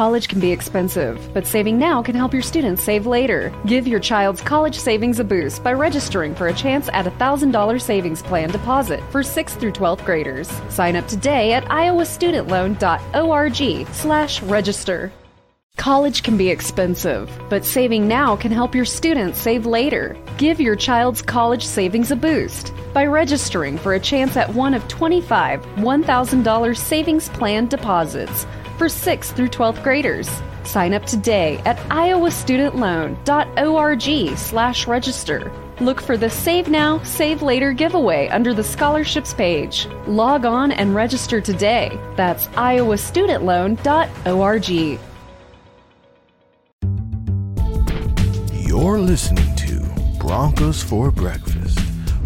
College can be expensive, but saving now can help your students save later. Give your child's college savings a boost by registering for a chance at a $1,000 savings plan deposit for 6th through 12th graders. Sign up today at iowastudentloan.org slash register. College can be expensive, but saving now can help your students save later. Give your child's college savings a boost by registering for a chance at one of 25 $1,000 savings plan deposits for 6th through 12th graders. Sign up today at iowastudentloan.org slash register. Look for the Save Now, Save Later giveaway under the scholarships page. Log on and register today. That's iowastudentloan.org. You're listening to Broncos for Breakfast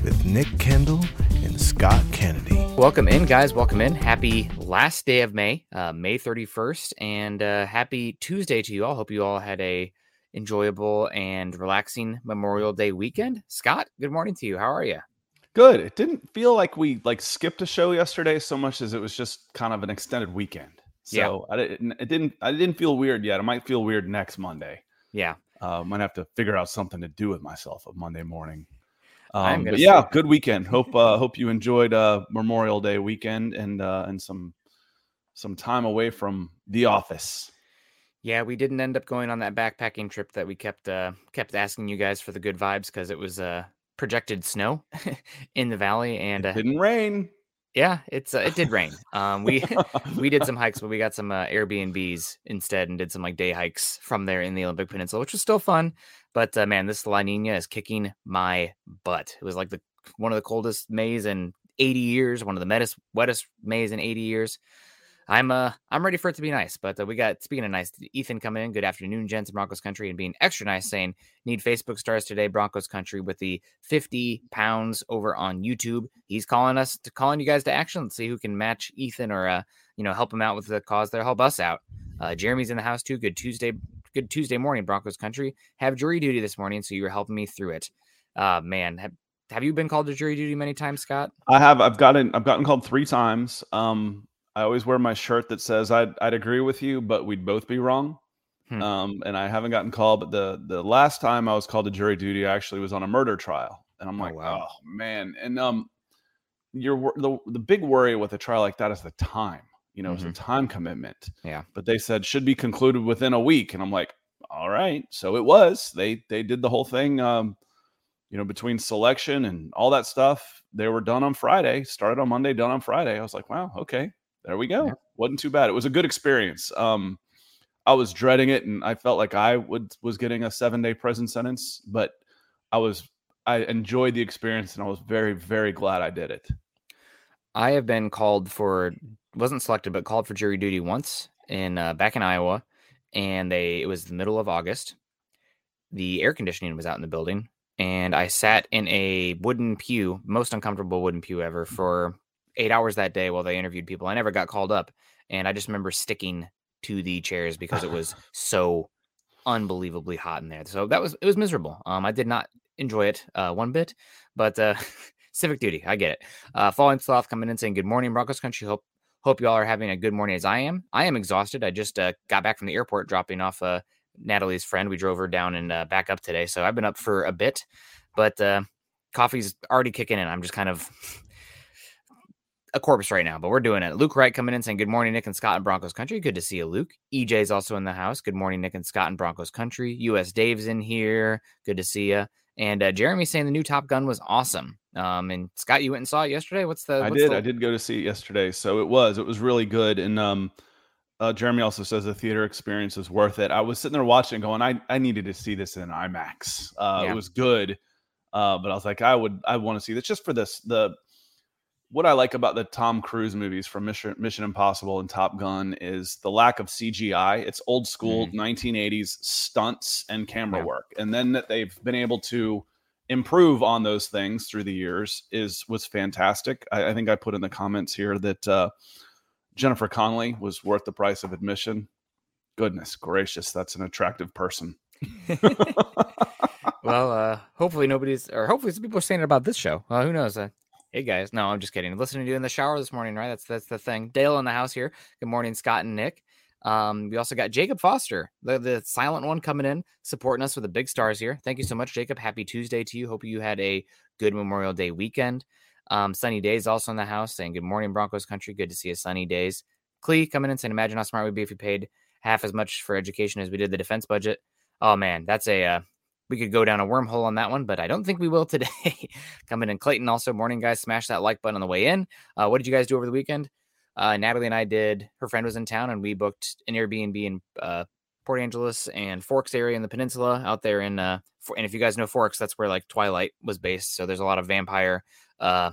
with Nick Kendall and Scott Kennedy. Welcome in, guys. Welcome in. Happy last day of May, uh, May 31st, and uh, happy Tuesday to you all. Hope you all had a enjoyable and relaxing Memorial Day weekend. Scott, good morning to you. How are you? Good. It didn't feel like we like skipped a show yesterday so much as it was just kind of an extended weekend. So yeah. I didn't. It didn't. I didn't feel weird yet. I might feel weird next Monday. Yeah. Uh, might have to figure out something to do with myself a Monday morning. Um, but yeah, good weekend. Hope uh, hope you enjoyed uh, Memorial Day weekend and uh, and some some time away from the office. Yeah, we didn't end up going on that backpacking trip that we kept uh, kept asking you guys for the good vibes because it was uh, projected snow in the valley and uh, didn't rain. Yeah, it's uh, it did rain. Um, we we did some hikes, but we got some uh, Airbnbs instead and did some like day hikes from there in the Olympic Peninsula, which was still fun. But uh, man, this La Nina is kicking my butt. It was like the one of the coldest Mays in 80 years, one of the wettest wettest Mays in 80 years. I'm uh I'm ready for it to be nice. But uh, we got speaking of nice, Ethan coming in. Good afternoon, gents, Broncos country, and being extra nice, saying need Facebook stars today, Broncos country, with the 50 pounds over on YouTube. He's calling us to calling you guys to action. Let's see who can match Ethan or uh you know help him out with the cause there, help us out. Uh, Jeremy's in the house too. Good Tuesday, good Tuesday morning, Broncos country. Have jury duty this morning, so you were helping me through it. Uh man, have, have you been called to jury duty many times, Scott? I have. I've gotten I've gotten called three times. Um I always wear my shirt that says I'd I'd agree with you, but we'd both be wrong. Hmm. Um, and I haven't gotten called, but the the last time I was called to jury duty I actually was on a murder trial, and I'm oh, like, oh, wow. oh man, and um, you're the the big worry with a trial like that is the time. You know, mm-hmm. it's a time commitment. Yeah. But they said should be concluded within a week, and I'm like, all right. So it was. They they did the whole thing. Um, you know, between selection and all that stuff, they were done on Friday. Started on Monday, done on Friday. I was like, wow, okay, there we go. Yeah. Wasn't too bad. It was a good experience. Um, I was dreading it, and I felt like I would was getting a seven day prison sentence, but I was I enjoyed the experience, and I was very very glad I did it. I have been called for wasn't selected, but called for jury duty once in uh, back in Iowa, and they it was the middle of August. The air conditioning was out in the building, and I sat in a wooden pew, most uncomfortable wooden pew ever, for eight hours that day while they interviewed people. I never got called up, and I just remember sticking to the chairs because it was so unbelievably hot in there. So that was it was miserable. Um, I did not enjoy it uh, one bit, but uh, civic duty, I get it. Uh, Falling Sloth coming in saying good morning, Broncos country. Hope hope y'all are having a good morning as I am. I am exhausted. I just uh, got back from the airport, dropping off uh, Natalie's friend. We drove her down and uh, back up today, so I've been up for a bit, but uh, coffee's already kicking in. I'm just kind of a corpse right now, but we're doing it. Luke Wright coming in saying, Good morning, Nick and Scott and Broncos Country. Good to see you, Luke. EJ's also in the house. Good morning, Nick and Scott and Broncos Country. US Dave's in here. Good to see you. And uh, Jeremy saying the new Top Gun was awesome. Um, and Scott, you went and saw it yesterday. What's the? What's I did. The... I did go to see it yesterday. So it was. It was really good. And um, uh, Jeremy also says the theater experience is worth it. I was sitting there watching, going, I I needed to see this in IMAX. Uh, yeah. It was good. Uh, but I was like, I would, I want to see this just for this the what I like about the Tom Cruise movies from Mission, Mission Impossible and Top Gun is the lack of CGI. It's old school mm-hmm. 1980s stunts and camera yeah. work, and then that they've been able to improve on those things through the years is was fantastic. I, I think I put in the comments here that uh, Jennifer Connelly was worth the price of admission. Goodness gracious, that's an attractive person. well, uh, hopefully nobody's, or hopefully some people are saying it about this show. Uh, who knows? Uh, Hey guys, no, I'm just kidding. Listening to you in the shower this morning, right? That's that's the thing. Dale in the house here. Good morning, Scott and Nick. Um, we also got Jacob Foster, the, the silent one coming in, supporting us with the big stars here. Thank you so much, Jacob. Happy Tuesday to you. Hope you had a good Memorial Day weekend. Um, sunny days also in the house saying good morning, Broncos country. Good to see you sunny days. Clee coming in saying, imagine how smart we'd be if we paid half as much for education as we did the defense budget. Oh man, that's a uh, we could go down a wormhole on that one, but I don't think we will today. coming in Clayton also morning guys, smash that like button on the way in. Uh, what did you guys do over the weekend? Uh, Natalie and I did. Her friend was in town, and we booked an Airbnb in uh, Port Angeles and Forks area in the peninsula out there in. Uh, for, and if you guys know Forks, that's where like Twilight was based. So there's a lot of vampire uh,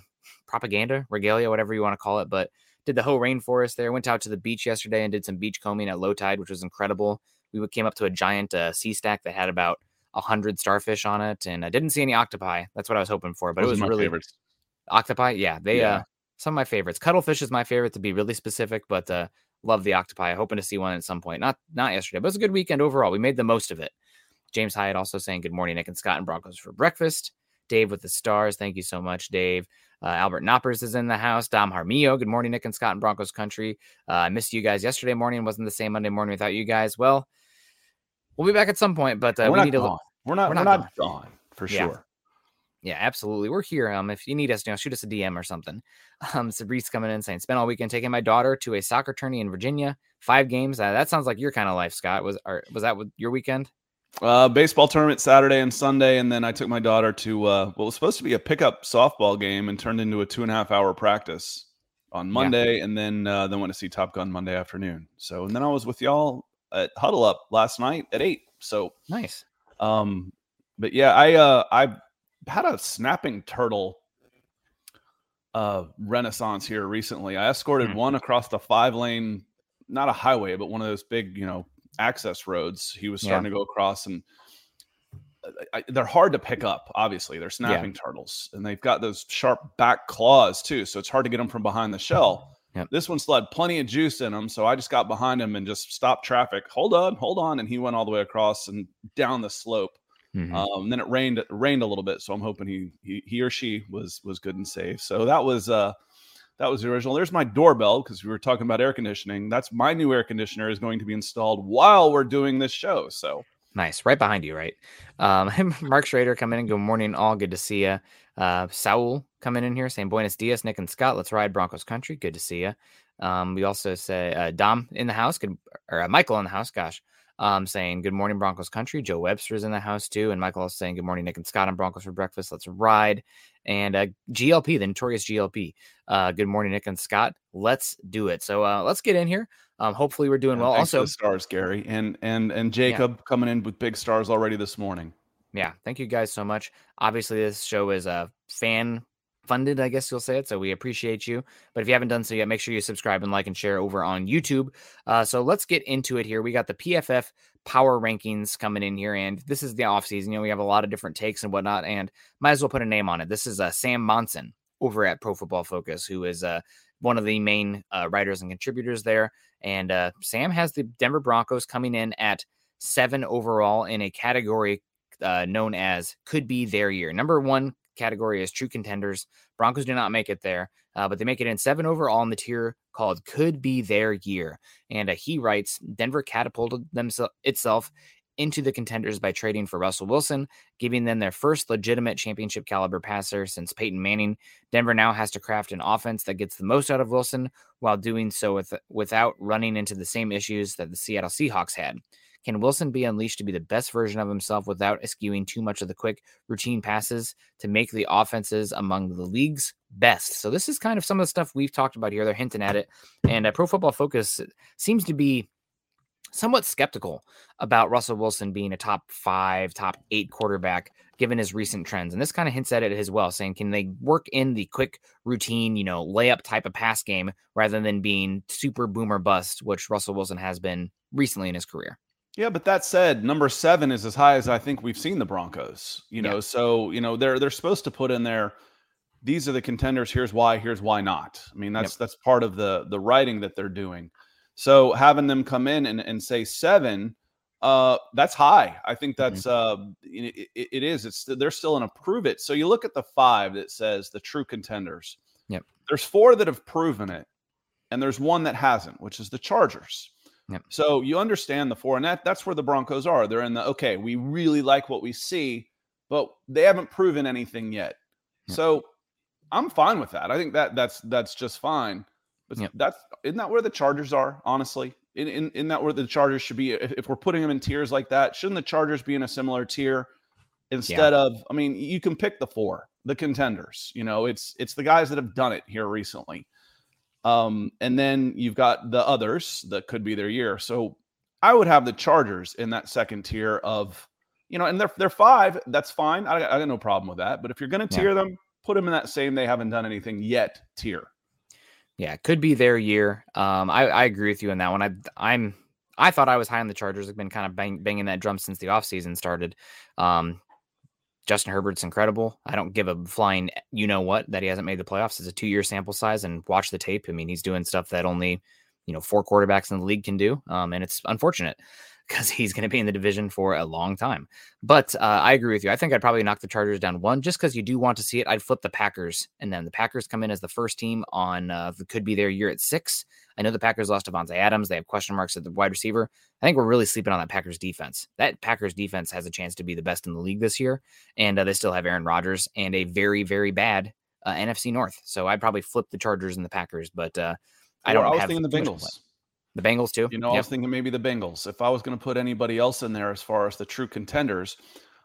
propaganda, regalia, whatever you want to call it. But did the whole rainforest there. Went out to the beach yesterday and did some beach combing at low tide, which was incredible. We came up to a giant uh, sea stack that had about a hundred starfish on it, and I didn't see any octopi. That's what I was hoping for, but Those it was really favorites. octopi. Yeah, they yeah. uh some of my favorites. Cuttlefish is my favorite to be really specific, but uh, love the octopi. Hoping to see one at some point. Not not yesterday, but it was a good weekend overall. We made the most of it. James Hyatt also saying good morning, Nick and Scott and Broncos for breakfast. Dave with the stars. Thank you so much, Dave. Uh, Albert Knoppers is in the house. Dom Harmio. Good morning, Nick and Scott and Broncos country. Uh, I missed you guys yesterday morning. Wasn't the same Monday morning without you guys. Well, we'll be back at some point, but uh, we need gone. to. We're not. We're not, we're not gone. gone for yeah. sure. Yeah, absolutely. We're here. Um, if you need us, you know, shoot us a DM or something. Um, Sabrice coming in saying, spent all weekend taking my daughter to a soccer tourney in Virginia. Five games. Uh, that sounds like your kind of life, Scott. Was or, was that your weekend? Uh, baseball tournament Saturday and Sunday, and then I took my daughter to uh, what was supposed to be a pickup softball game and turned into a two and a half hour practice on Monday, yeah. and then uh, then went to see Top Gun Monday afternoon. So, and then I was with y'all at Huddle Up last night at eight. So nice. Um, but yeah, I uh I had a snapping turtle uh renaissance here recently. I escorted mm. one across the five lane, not a highway, but one of those big, you know, access roads. He was starting yeah. to go across and uh, I, they're hard to pick up. Obviously, they're snapping yeah. turtles, and they've got those sharp back claws too. So it's hard to get them from behind the shell. Yep. This one still had plenty of juice in him, so I just got behind him and just stopped traffic. Hold on, hold on, and he went all the way across and down the slope. Mm-hmm. Um, then it rained. It rained a little bit, so I'm hoping he he he or she was was good and safe. So that was uh that was the original. There's my doorbell because we were talking about air conditioning. That's my new air conditioner is going to be installed while we're doing this show. So nice, right behind you, right? Um, Mark Schrader come in. and Good morning, all. Good to see you. Uh, Saul coming in here saying Buenos Dias, Nick and Scott. Let's ride Broncos country. Good to see you. Um, we also say uh, Dom in the house, good or uh, Michael in the house. Gosh, um, saying good morning Broncos country. Joe Webster's in the house too, and Michael is saying good morning Nick and Scott and Broncos for breakfast. Let's ride. And uh, GLP, the notorious GLP. Uh, good morning Nick and Scott. Let's do it. So uh, let's get in here. Um, hopefully we're doing well. Also, stars, Gary, and and and Jacob yeah. coming in with big stars already this morning. Yeah, thank you guys so much. Obviously, this show is a fan funded, I guess you'll say it. So we appreciate you. But if you haven't done so yet, make sure you subscribe and like and share over on YouTube. Uh, so let's get into it here. We got the PFF power rankings coming in here, and this is the offseason. You know, we have a lot of different takes and whatnot, and might as well put a name on it. This is uh, Sam Monson over at Pro Football Focus, who is uh, one of the main uh, writers and contributors there. And uh, Sam has the Denver Broncos coming in at seven overall in a category uh, known as could be their year. Number one category as true contenders. Broncos do not make it there, uh, but they make it in seven overall in the tier called could be their year. And uh, he writes Denver catapulted themselves itself into the contenders by trading for Russell Wilson, giving them their first legitimate championship caliber passer since Peyton Manning. Denver now has to craft an offense that gets the most out of Wilson while doing so with, without running into the same issues that the Seattle Seahawks had. Can Wilson be unleashed to be the best version of himself without eschewing too much of the quick routine passes to make the offenses among the league's best? So this is kind of some of the stuff we've talked about here. They're hinting at it, and uh, Pro Football Focus seems to be somewhat skeptical about Russell Wilson being a top five, top eight quarterback given his recent trends. And this kind of hints at it as well, saying, can they work in the quick routine, you know, layup type of pass game rather than being super boomer bust, which Russell Wilson has been recently in his career? Yeah, but that said, number seven is as high as I think we've seen the Broncos. You know, yeah. so you know they're they're supposed to put in there. These are the contenders. Here's why. Here's why not. I mean, that's yep. that's part of the the writing that they're doing. So having them come in and, and say seven, uh, that's high. I think mm-hmm. that's mm-hmm. uh, it, it is. It's they're still in a prove it. So you look at the five that says the true contenders. Yep. There's four that have proven it, and there's one that hasn't, which is the Chargers. Yep. So you understand the four, and that that's where the Broncos are. They're in the okay. We really like what we see, but they haven't proven anything yet. Yep. So I'm fine with that. I think that that's that's just fine. But yep. that's isn't that where the Chargers are, honestly? In, in, in that where the Chargers should be. If, if, we're putting them in tiers like that, shouldn't the Chargers be in a similar tier instead yeah. of? I mean, you can pick the four, the contenders. You know, it's it's the guys that have done it here recently. Um, and then you've got the others that could be their year. So I would have the Chargers in that second tier of, you know, and they're they're five. That's fine. I, I got no problem with that. But if you're going to tier yeah. them, put them in that same they haven't done anything yet tier. Yeah, could be their year. Um, I, I agree with you on that one. I I'm I thought I was high on the Chargers. I've been kind of bang, banging that drum since the offseason started. Um, Justin Herbert's incredible. I don't give a flying you know what that he hasn't made the playoffs. It's a two year sample size and watch the tape. I mean, he's doing stuff that only you know four quarterbacks in the league can do, um, and it's unfortunate because he's going to be in the division for a long time. But uh, I agree with you. I think I'd probably knock the Chargers down one just because you do want to see it. I'd flip the Packers, and then the Packers come in as the first team on uh, could be their year at six. I know the Packers lost Davante Adams. They have question marks at the wide receiver. I think we're really sleeping on that Packers defense. That Packers defense has a chance to be the best in the league this year, and uh, they still have Aaron Rodgers and a very, very bad uh, NFC North. So I'd probably flip the Chargers and the Packers, but uh, I don't. I was have thinking the Bengals. The Bengals too. You know, yep. I was thinking maybe the Bengals. If I was going to put anybody else in there as far as the true contenders,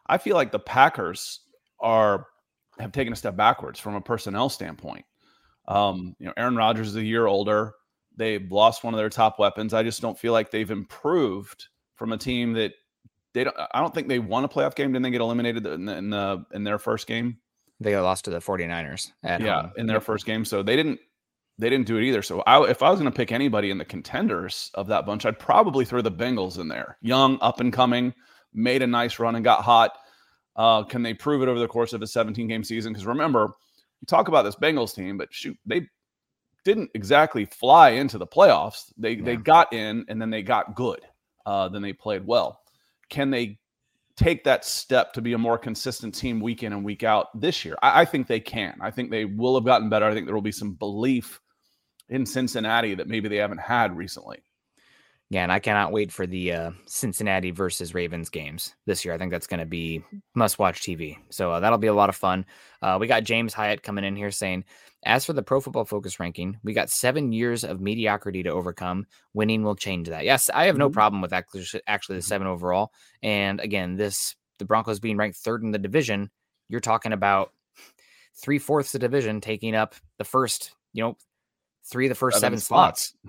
I feel like the Packers are have taken a step backwards from a personnel standpoint. Um, you know, Aaron Rodgers is a year older. They've lost one of their top weapons. I just don't feel like they've improved from a team that they don't. I don't think they won a playoff game. Didn't they get eliminated in, the, in, the, in their first game? They lost to the 49ers. yeah, home. in their first game. So they didn't they didn't do it either. So I, if I was going to pick anybody in the contenders of that bunch, I'd probably throw the Bengals in there. Young, up and coming, made a nice run and got hot. Uh, can they prove it over the course of a 17 game season? Because remember, we talk about this Bengals team, but shoot, they didn't exactly fly into the playoffs. They yeah. they got in and then they got good. Uh, then they played well. Can they take that step to be a more consistent team week in and week out this year? I, I think they can. I think they will have gotten better. I think there will be some belief in Cincinnati that maybe they haven't had recently. Yeah, and I cannot wait for the uh, Cincinnati versus Ravens games this year. I think that's going to be must watch TV. So uh, that'll be a lot of fun. Uh, we got James Hyatt coming in here saying, as for the Pro Football Focus ranking, we got seven years of mediocrity to overcome. Winning will change that. Yes, I have no mm-hmm. problem with actually, actually the seven overall. And again, this the Broncos being ranked third in the division. You're talking about three fourths of the division taking up the first, you know, three of the first seven, seven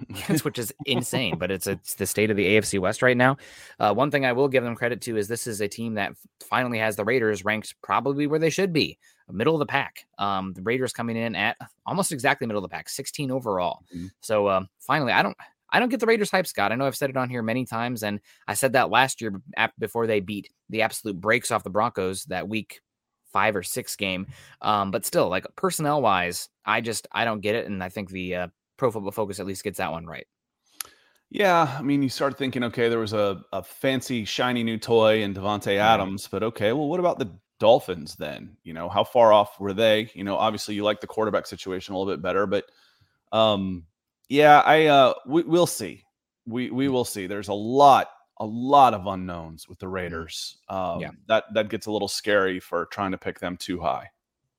which is insane. But it's it's the state of the AFC West right now. Uh, one thing I will give them credit to is this is a team that finally has the Raiders ranked probably where they should be, middle of the pack. Um, the Raiders coming in at almost exactly middle of the pack, 16 overall. Mm-hmm. So um, finally, I don't. I don't get the Raiders hype, Scott. I know I've said it on here many times, and I said that last year before they beat the absolute breaks off the Broncos that week five or six game. Um, but still, like personnel wise, I just I don't get it, and I think the uh, Pro Football Focus at least gets that one right. Yeah, I mean, you start thinking, okay, there was a, a fancy shiny new toy in Davante Adams, but okay, well, what about the Dolphins then? You know, how far off were they? You know, obviously you like the quarterback situation a little bit better, but um, yeah, I uh, we, we'll see. We we will see. There's a lot a lot of unknowns with the mm-hmm. Raiders. Um, yeah. that that gets a little scary for trying to pick them too high.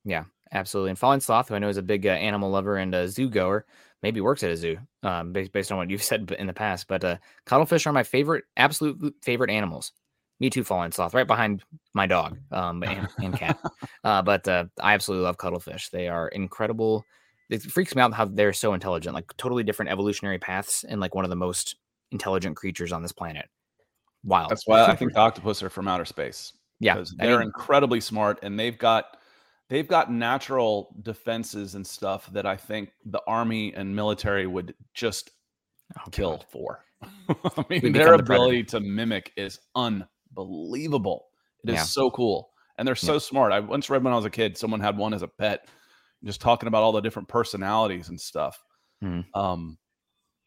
Yeah, absolutely. And Fallen Sloth, who I know is a big uh, animal lover and a zoo goer, maybe works at a zoo, um, based, based on what you've said in the past. But uh, cuttlefish are my favorite, absolute favorite animals. Me too, Fallen Sloth, right behind my dog um, and, and cat. uh, but uh, I absolutely love cuttlefish. They are incredible. It freaks me out how they're so intelligent, like totally different evolutionary paths, and like one of the most intelligent creatures on this planet. Wow. That's why I think the octopus are from outer space. Yeah. Because they're I mean, incredibly smart and they've got they've got natural defenses and stuff that I think the army and military would just oh, kill God. for. I mean, their the ability to mimic is unbelievable. It is yeah. so cool. And they're so yeah. smart. I once read when I was a kid, someone had one as a pet, just talking about all the different personalities and stuff. Mm. Um,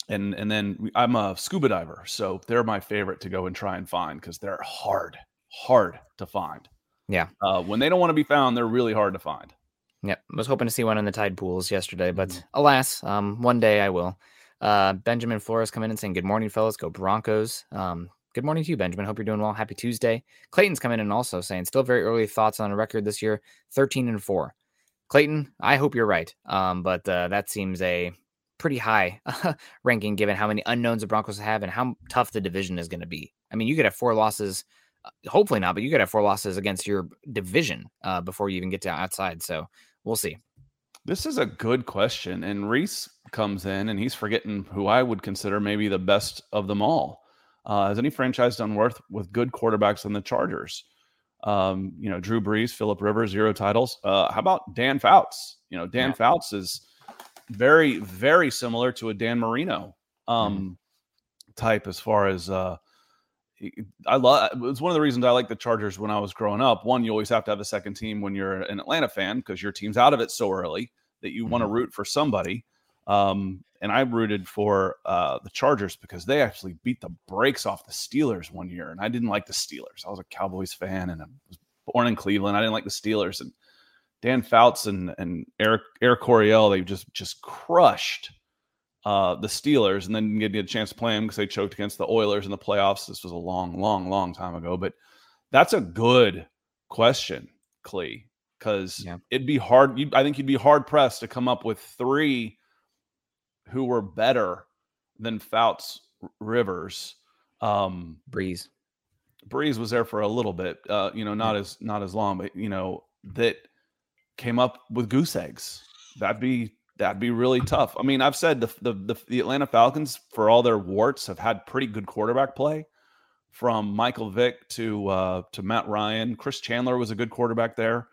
and and then I'm a scuba diver, so they're my favorite to go and try and find because they're hard, hard to find. Yeah, uh, when they don't want to be found, they're really hard to find. Yep, I was hoping to see one in the tide pools yesterday, but mm-hmm. alas, um, one day I will. Uh, Benjamin Flores come in and saying, Good morning, fellas. Go Broncos. Um, good morning to you, Benjamin. Hope you're doing well. Happy Tuesday. Clayton's coming in and also saying, Still very early thoughts on a record this year 13 and 4. Clayton, I hope you're right. Um, but uh, that seems a pretty high ranking given how many unknowns the Broncos have and how tough the division is going to be. I mean, you could have four losses, uh, hopefully not, but you could have four losses against your division uh, before you even get to outside. So we'll see. This is a good question. And Reese comes in and he's forgetting who I would consider maybe the best of them all. Uh, has any franchise done worth with good quarterbacks on the Chargers? Um, you know, Drew Brees, Philip Rivers, zero titles. Uh, how about Dan Fouts? You know, Dan yeah. Fouts is very, very similar to a Dan Marino um, mm type as far as uh, I love it's one of the reasons I like the Chargers when I was growing up. One, you always have to have a second team when you're an Atlanta fan because your team's out of it so early that you mm-hmm. want to root for somebody. Um, and I rooted for uh, the Chargers because they actually beat the brakes off the Steelers one year, and I didn't like the Steelers. I was a Cowboys fan, and I was born in Cleveland. I didn't like the Steelers, and Dan Fouts and and Eric Eric Coryell they just just crushed uh, the Steelers and then get a chance to play them because they choked against the Oilers in the playoffs. This was a long, long, long time ago. But that's a good question, Clee, because yeah. it'd be hard. I think you'd be hard pressed to come up with three who were better than Fouts Rivers. Um, Breeze. Brees was there for a little bit, uh, you know, not yeah. as not as long, but you know that came up with goose eggs. That'd be that'd be really tough. I mean, I've said the, the, the the Atlanta Falcons, for all their warts, have had pretty good quarterback play, from Michael Vick to uh, to Matt Ryan. Chris Chandler was a good quarterback there.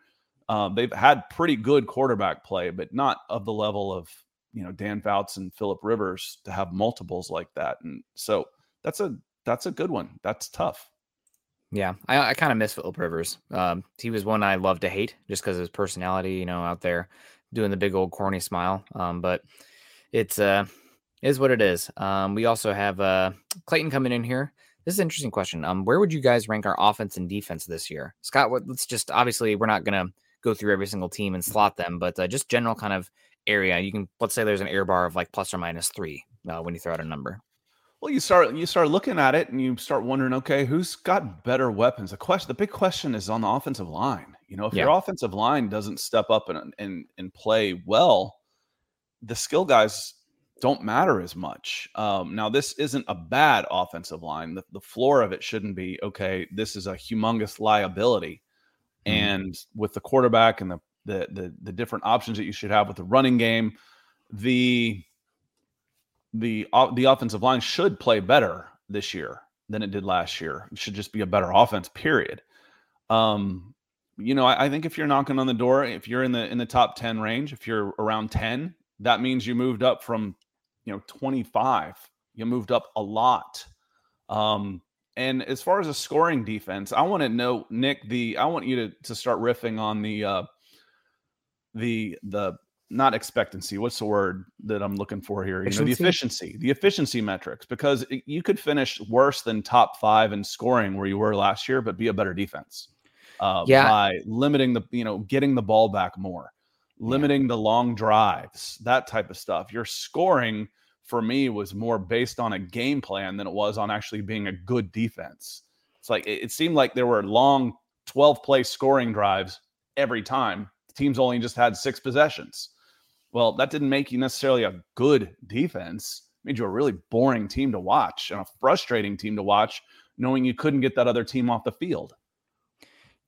Um, they've had pretty good quarterback play, but not of the level of you know Dan Fouts and Philip Rivers to have multiples like that. And so that's a that's a good one. That's tough. Yeah, I, I kind of miss Philip Rivers. Um, he was one I loved to hate just because of his personality, you know, out there doing the big old corny smile. Um, but it's uh is what it is. Um, we also have uh Clayton coming in here. This is an interesting question. Um, where would you guys rank our offense and defense this year, Scott? What, let's just obviously we're not gonna go through every single team and slot them, but uh, just general kind of area. You can let's say there's an air bar of like plus or minus three uh, when you throw out a number. Well, you start you start looking at it and you start wondering, okay, who's got better weapons? The question, the big question is on the offensive line. You know, if yeah. your offensive line doesn't step up and and and play well, the skill guys don't matter as much. Um, now, this isn't a bad offensive line. The, the floor of it shouldn't be okay. This is a humongous liability, mm. and with the quarterback and the, the the the different options that you should have with the running game, the the the offensive line should play better this year than it did last year. It should just be a better offense. Period. Um, you know, I, I, think if you're knocking on the door, if you're in the in the top ten range, if you're around ten, that means you moved up from you know 25. You moved up a lot. Um, and as far as a scoring defense, I want to know, Nick. The I want you to to start riffing on the uh, the the not expectancy. What's the word that I'm looking for here? You know, the efficiency, the efficiency metrics, because you could finish worse than top five in scoring where you were last year, but be a better defense. Uh, yeah. By limiting the, you know, getting the ball back more, limiting yeah. the long drives, that type of stuff. Your scoring for me was more based on a game plan than it was on actually being a good defense. It's like it, it seemed like there were long 12 play scoring drives every time. The teams only just had six possessions well, that didn't make you necessarily a good defense. It made you a really boring team to watch and a frustrating team to watch, knowing you couldn't get that other team off the field.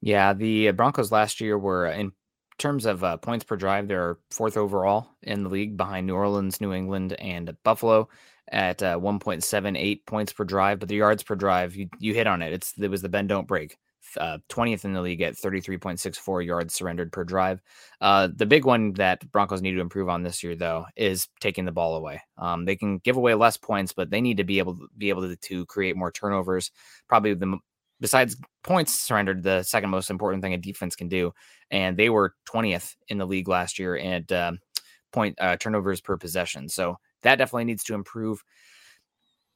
Yeah, the uh, Broncos last year were uh, in terms of uh, points per drive, they're fourth overall in the league behind New Orleans, New England, and Buffalo at uh, 1.78 points per drive. But the yards per drive, you, you hit on it. It's it was the bend don't break uh, 20th in the league at 33.64 yards surrendered per drive. Uh, the big one that Broncos need to improve on this year, though, is taking the ball away. Um, they can give away less points, but they need to be able to be able to, to create more turnovers. Probably the besides points surrendered, the second most important thing a defense can do, and they were 20th in the league last year and uh, point uh, turnovers per possession. So that definitely needs to improve.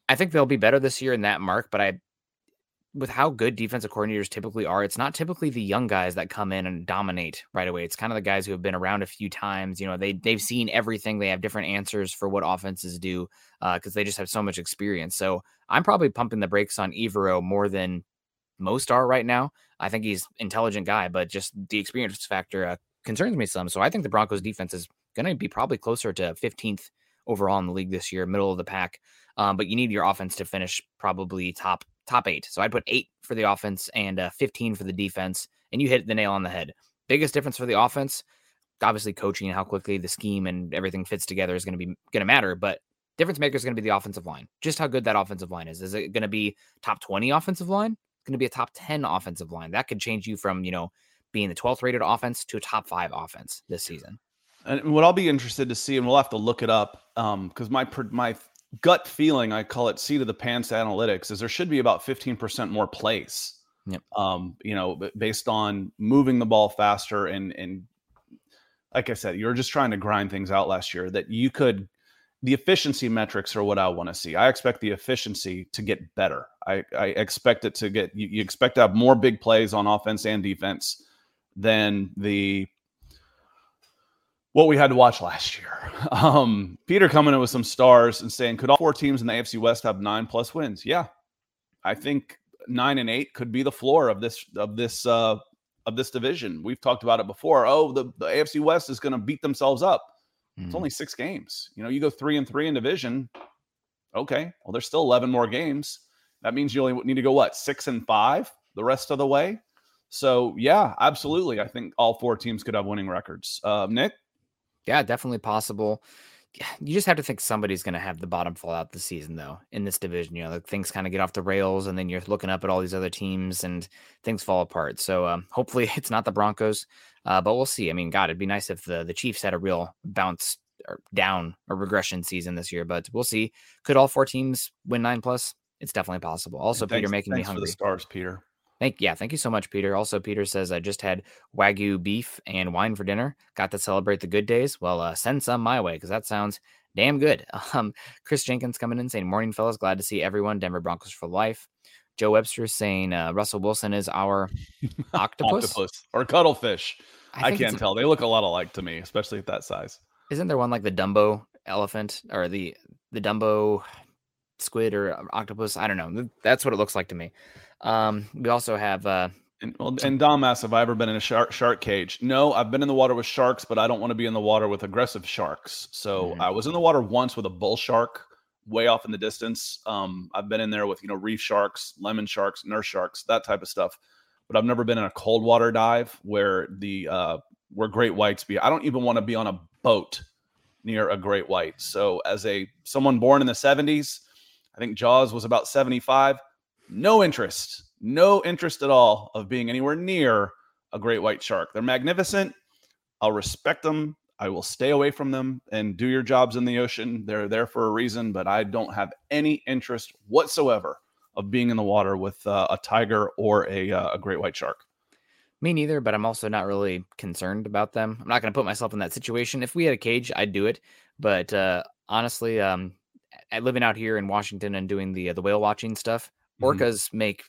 I think they'll be better this year in that mark, but I with how good defensive coordinators typically are, it's not typically the young guys that come in and dominate right away. It's kind of the guys who have been around a few times. You know, they they've seen everything. They have different answers for what offenses do because uh, they just have so much experience. So I'm probably pumping the brakes on Evero more than most are right now. I think he's intelligent guy, but just the experience factor uh, concerns me some. So I think the Broncos defense is going to be probably closer to 15th overall in the league this year, middle of the pack. Um, but you need your offense to finish probably top top eight. So I'd put eight for the offense and uh, 15 for the defense, and you hit the nail on the head. Biggest difference for the offense, obviously coaching and how quickly the scheme and everything fits together is going to be going to matter, but difference maker is going to be the offensive line. Just how good that offensive line is. Is it going to be top 20 offensive line? It's going to be a top 10 offensive line. That could change you from, you know, being the 12th rated offense to a top 5 offense this season. And what I'll be interested to see and we'll have to look it up um cuz my my gut feeling, I call it seat of the pants analytics, is there should be about 15% more plays. Yep. Um, you know, based on moving the ball faster and and like I said, you're just trying to grind things out last year that you could the efficiency metrics are what I want to see. I expect the efficiency to get better. I, I expect it to get you, you expect to have more big plays on offense and defense than the what we had to watch last year. Um, Peter coming in with some stars and saying, could all four teams in the AFC West have nine plus wins? Yeah, I think nine and eight could be the floor of this of this uh, of this division. We've talked about it before. Oh, the, the AFC West is going to beat themselves up. Mm. It's hmm. only six games. You know, you go three and three in division. Okay, well, there's still eleven more games. That means you only need to go what six and five the rest of the way. So yeah, absolutely. I think all four teams could have winning records. Uh, Nick. Yeah, definitely possible. You just have to think somebody's going to have the bottom fall out this season, though, in this division. You know, like things kind of get off the rails, and then you're looking up at all these other teams, and things fall apart. So um, hopefully, it's not the Broncos, uh, but we'll see. I mean, God, it'd be nice if the the Chiefs had a real bounce or down or regression season this year, but we'll see. Could all four teams win nine plus? It's definitely possible. Also, Peter making me hungry. stars, Peter. Thank yeah, thank you so much, Peter. Also, Peter says I just had wagyu beef and wine for dinner. Got to celebrate the good days. Well, uh, send some my way because that sounds damn good. Um, Chris Jenkins coming in saying, "Morning, fellas. Glad to see everyone. Denver Broncos for life." Joe Webster saying, uh, "Russell Wilson is our octopus, octopus or cuttlefish." I, I can't tell. They look a lot alike to me, especially at that size. Isn't there one like the Dumbo elephant or the the Dumbo squid or octopus? I don't know. That's what it looks like to me. Um, we also have uh, and, well, and Dom asks, have I ever been in a shark shark cage? No, I've been in the water with sharks, but I don't want to be in the water with aggressive sharks. So mm-hmm. I was in the water once with a bull shark, way off in the distance. Um, I've been in there with you know reef sharks, lemon sharks, nurse sharks, that type of stuff. But I've never been in a cold water dive where the uh, where great whites be. I don't even want to be on a boat near a great white. So as a someone born in the 70s, I think Jaws was about 75 no interest, no interest at all of being anywhere near a great white shark. They're magnificent. I'll respect them. I will stay away from them and do your jobs in the ocean. They're there for a reason, but I don't have any interest whatsoever of being in the water with uh, a tiger or a, uh, a great white shark. Me neither, but I'm also not really concerned about them. I'm not going to put myself in that situation. If we had a cage, I'd do it. But uh, honestly, um, living out here in Washington and doing the uh, the whale watching stuff. Orcas mm-hmm. make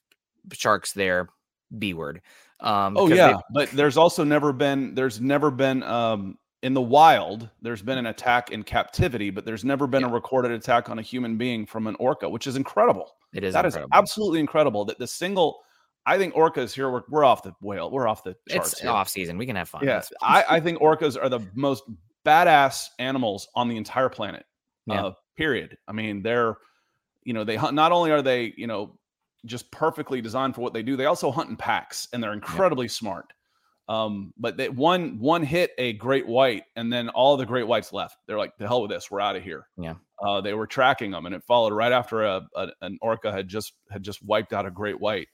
sharks their B word. Um, oh yeah, they... but there's also never been there's never been um, in the wild. There's been an attack in captivity, but there's never been yeah. a recorded attack on a human being from an orca, which is incredible. It is that incredible. is absolutely incredible. That the single. I think orcas here we're, we're off the whale. We're off the charts. It's here. off season. We can have fun. Yes, I, I think orcas are the most badass animals on the entire planet. Yeah. Uh, period. I mean, they're you know they hunt not only are they you know just perfectly designed for what they do they also hunt in packs and they're incredibly yeah. smart. Um, but they one one hit a great white and then all the great whites left. They're like the hell with this we're out of here. Yeah. Uh, they were tracking them and it followed right after a, a, an orca had just had just wiped out a great white.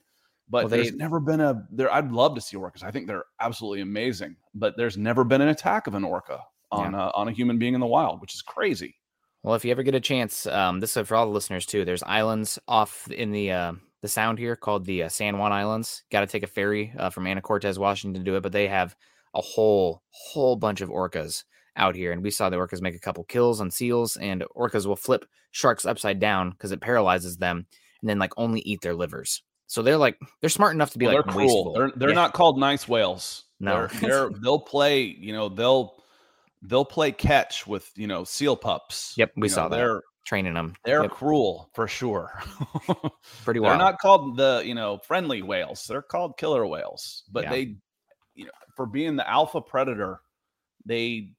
But well, they, there's never been a there i'd love to see orcas. I think they're absolutely amazing but there's never been an attack of an orca on yeah. a, on a human being in the wild which is crazy well, if you ever get a chance, um, this is for all the listeners too. There's islands off in the uh, the sound here called the uh, San Juan Islands. Got to take a ferry uh, from Anacortes, Washington to do it, but they have a whole whole bunch of orcas out here, and we saw the orcas make a couple kills on seals, and orcas will flip sharks upside down because it paralyzes them, and then like only eat their livers. So they're like they're smart enough to be well, like they're cruel. wasteful. They're they're Yeah. not called nice whales. No. they're, they're they'll play. You know they'll they'll play catch with you know seal pups. Yep, we You saw know, that. They're training them. they're Yep, cruel for sure. pretty they're not called the you know friendly whales. They're called killer whales. But Yeah. they, you know, for being the alpha predator, they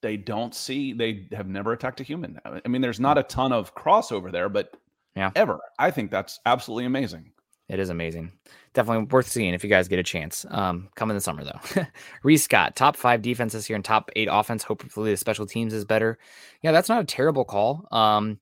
they don't see. They have never attacked a human. I mean, there's not hmm. a ton of crossover there, but Yeah. ever. I think that's absolutely amazing. It is amazing. Definitely worth seeing if you guys get a chance. Um, coming this summer though. Reese Scott, top five defense this year and top eight offense. Hopefully the special teams is better. Yeah, that's not a terrible call. Um,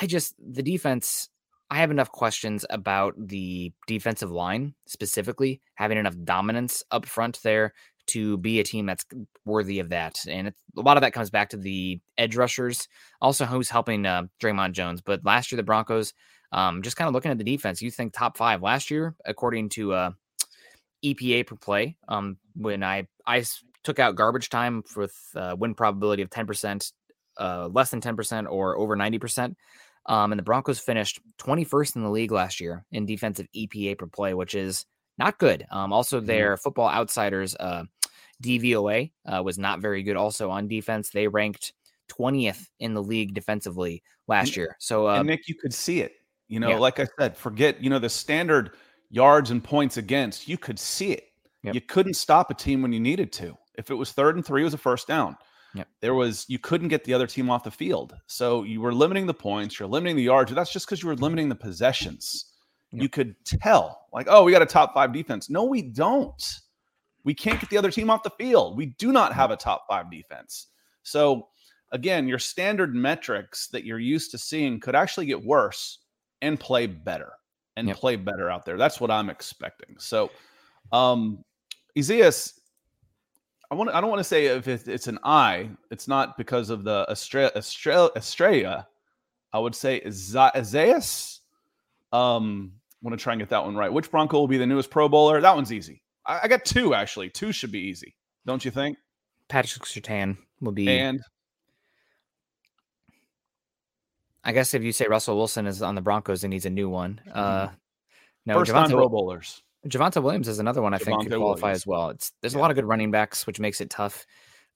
I just the defense. I have enough questions about the defensive line specifically having enough dominance up front there to be a team that's worthy of that. And a lot of that comes back to the edge rushers, also who's helping uh, Dre'Mont Jones. But last year the Broncos um, just kind of looking at the defense, you think top five last year, according to uh, EPA per play. Um, when I took out garbage time with uh, win probability of ten percent, uh, less than ten percent, or over ninety percent. Um, and the Broncos finished 21st in the league last year in defensive EPA per play, which is not good. Um, also, their Football Outsiders uh, DVOA uh, was not very good. Also on defense, they ranked 20th in the league defensively last year. So uh, and Nick, you could see it. You know, yeah. like I said, forget you know the standard yards and points against. You could see it. Yep. You couldn't stop a team when you needed to. If it was third and three, it was a first down. Yep. There was you couldn't get the other team off the field, so you were limiting the points. You're limiting the yards. That's just because you were limiting the possessions. Yep. You could tell, like, oh, we got a top five defense. No, we don't. We can't get the other team off the field. We do not have a top five defense. So again, your standard metrics that you're used to seeing could actually get worse and play better and Yep. play better out there. That's what I'm expecting. So, um, Ezeus, I want I don't want to say if it, it's an I. It's not because of the Australia Australia, Australia I would say Isaias. Um, I want to try and get that one right. Which Bronco will be the newest Pro Bowler? That one's easy. I, I got two actually. Two should be easy, don't you think? Patrick Surtain will be. And I guess if you say Russell Wilson is on the Broncos and needs a new one. Uh, no, first Javonte, Pro Bowlers. Javonte Williams is another one I think could qualify Williams. as well. It's there's a lot of good running backs, which makes it tough.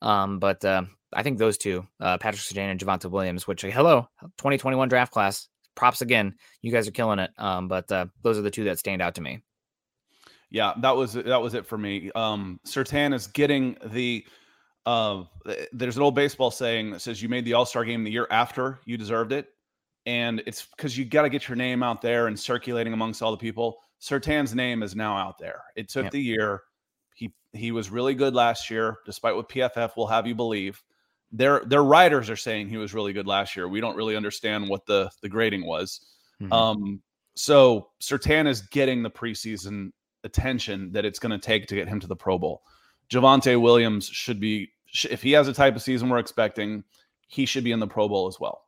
Um, but uh, I think those two, uh, Patrick Surtain and Javonte Williams, which hello, 2021 draft class. Props again, you guys are killing it. Um, but uh, those are the two that stand out to me. Yeah, that was that was it for me. Um Surtain is getting the uh there's an old baseball saying that says you made the All-Star game the year after you deserved it. And it's because you got to get your name out there and circulating amongst all the people. Surtain's name is now out there. It took the year. He he was really good last year, despite what PFF will have you believe. Their their writers are saying he was really good last year. We don't really understand what the the grading was. Mhm. Um, so Surtain is getting the preseason attention that it's going to take to get him to the Pro Bowl. Javonte Williams should be, if he has a type of season we're expecting, he should be in the Pro Bowl as well.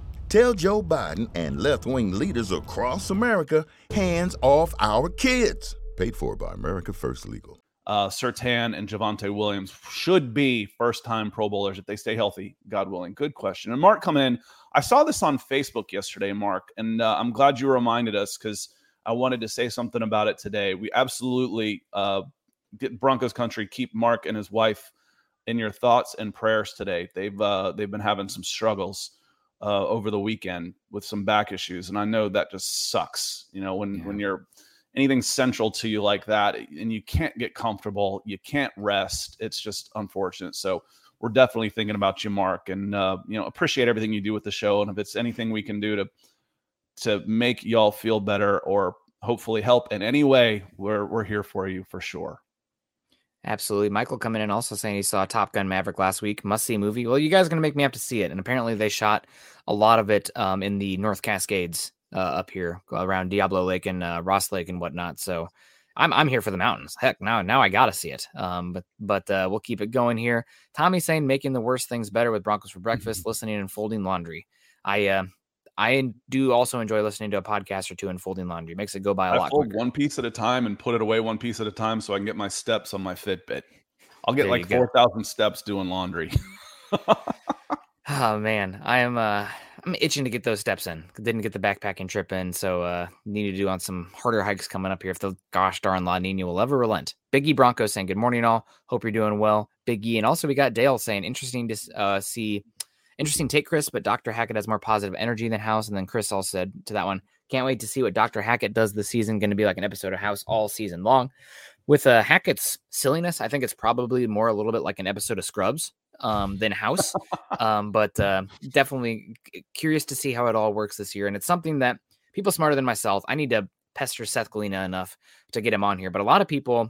Tell Joe Biden and left wing leaders across America hands off our kids. Paid for by America First Legal. uh, Surtain and Javonte Williams should be first time Pro Bowlers if they stay healthy, God willing. Good question. And Mark coming in, I saw this on Facebook yesterday, Mark, and uh, I'm glad you reminded us because I wanted to say something about it today. We absolutely uh, Broncos country keep Mark and his wife in your thoughts and prayers today. They've uh, they've been having some struggles uh, over the weekend with some back issues, and I know that just sucks. You know when Yeah. when you're anything central to you like that, and you can't get comfortable, you can't rest. It's just unfortunate. So we're definitely thinking about you, Mark, and uh, you know appreciate everything you do with the show. And if it's anything we can do to to make y'all feel better or hopefully help in any way, we're we're here for you for sure. Absolutely. Michael coming in also saying he saw Top Gun Maverick last week. Must see movie. Well, you guys are going to make me have to see it. And apparently they shot a lot of it um, in the North Cascades uh, up here around Diablo Lake and uh, Ross Lake and whatnot. So I'm I'm here for the mountains. Heck, now now I gotta see it. Um, but but uh, we'll keep it going here. Tommy saying making the worst things better with Broncos for breakfast, listening and folding laundry. I uh, I do also enjoy listening to a podcast or two and folding laundry. Makes it go by a I lot. fold quicker. one piece at a time and put it away one piece at a time so I can get my steps on my Fitbit. I'll get there like four thousand steps doing laundry. oh man, I am uh I'm itching to get those steps in. Didn't get the backpacking trip in, so uh need to do on some harder hikes coming up here if the gosh darn La Nina will ever relent. Biggie Bronco saying good morning all. Hope you're doing well. Biggie. And also we got Dale saying interesting to uh see interesting take, Chris, but Dr. Hackett has more positive energy than House. And then Chris also said to that one, can't wait to see what Dr. Hackett does this season. Going to be like an episode of House all season long. With uh, Hackett's silliness, I think it's probably more a little bit like an episode of Scrubs um, than House. um, but uh, definitely curious to see how it all works this year. And it's something that people smarter than myself, I need to pester Seth Galina enough to get him on here. But a lot of people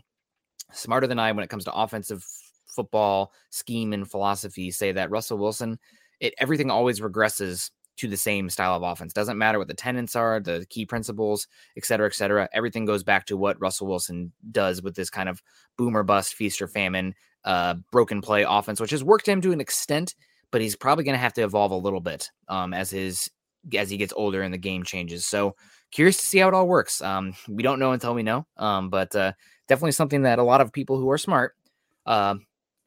smarter than I when it comes to offensive football scheme and philosophy say that Russell Wilson it everything always regresses to the same style of offense. Doesn't matter what the tenants are, the key principles, et cetera, et cetera. Everything goes back to what Russell Wilson does with this kind of boomer bust, feast or famine, uh, broken play offense, which has worked him to an extent, but he's probably going to have to evolve a little bit um, as his as he gets older and the game changes. So curious to see how it all works. Um, we don't know until we know, um, but uh, definitely something that a lot of people who are smart uh,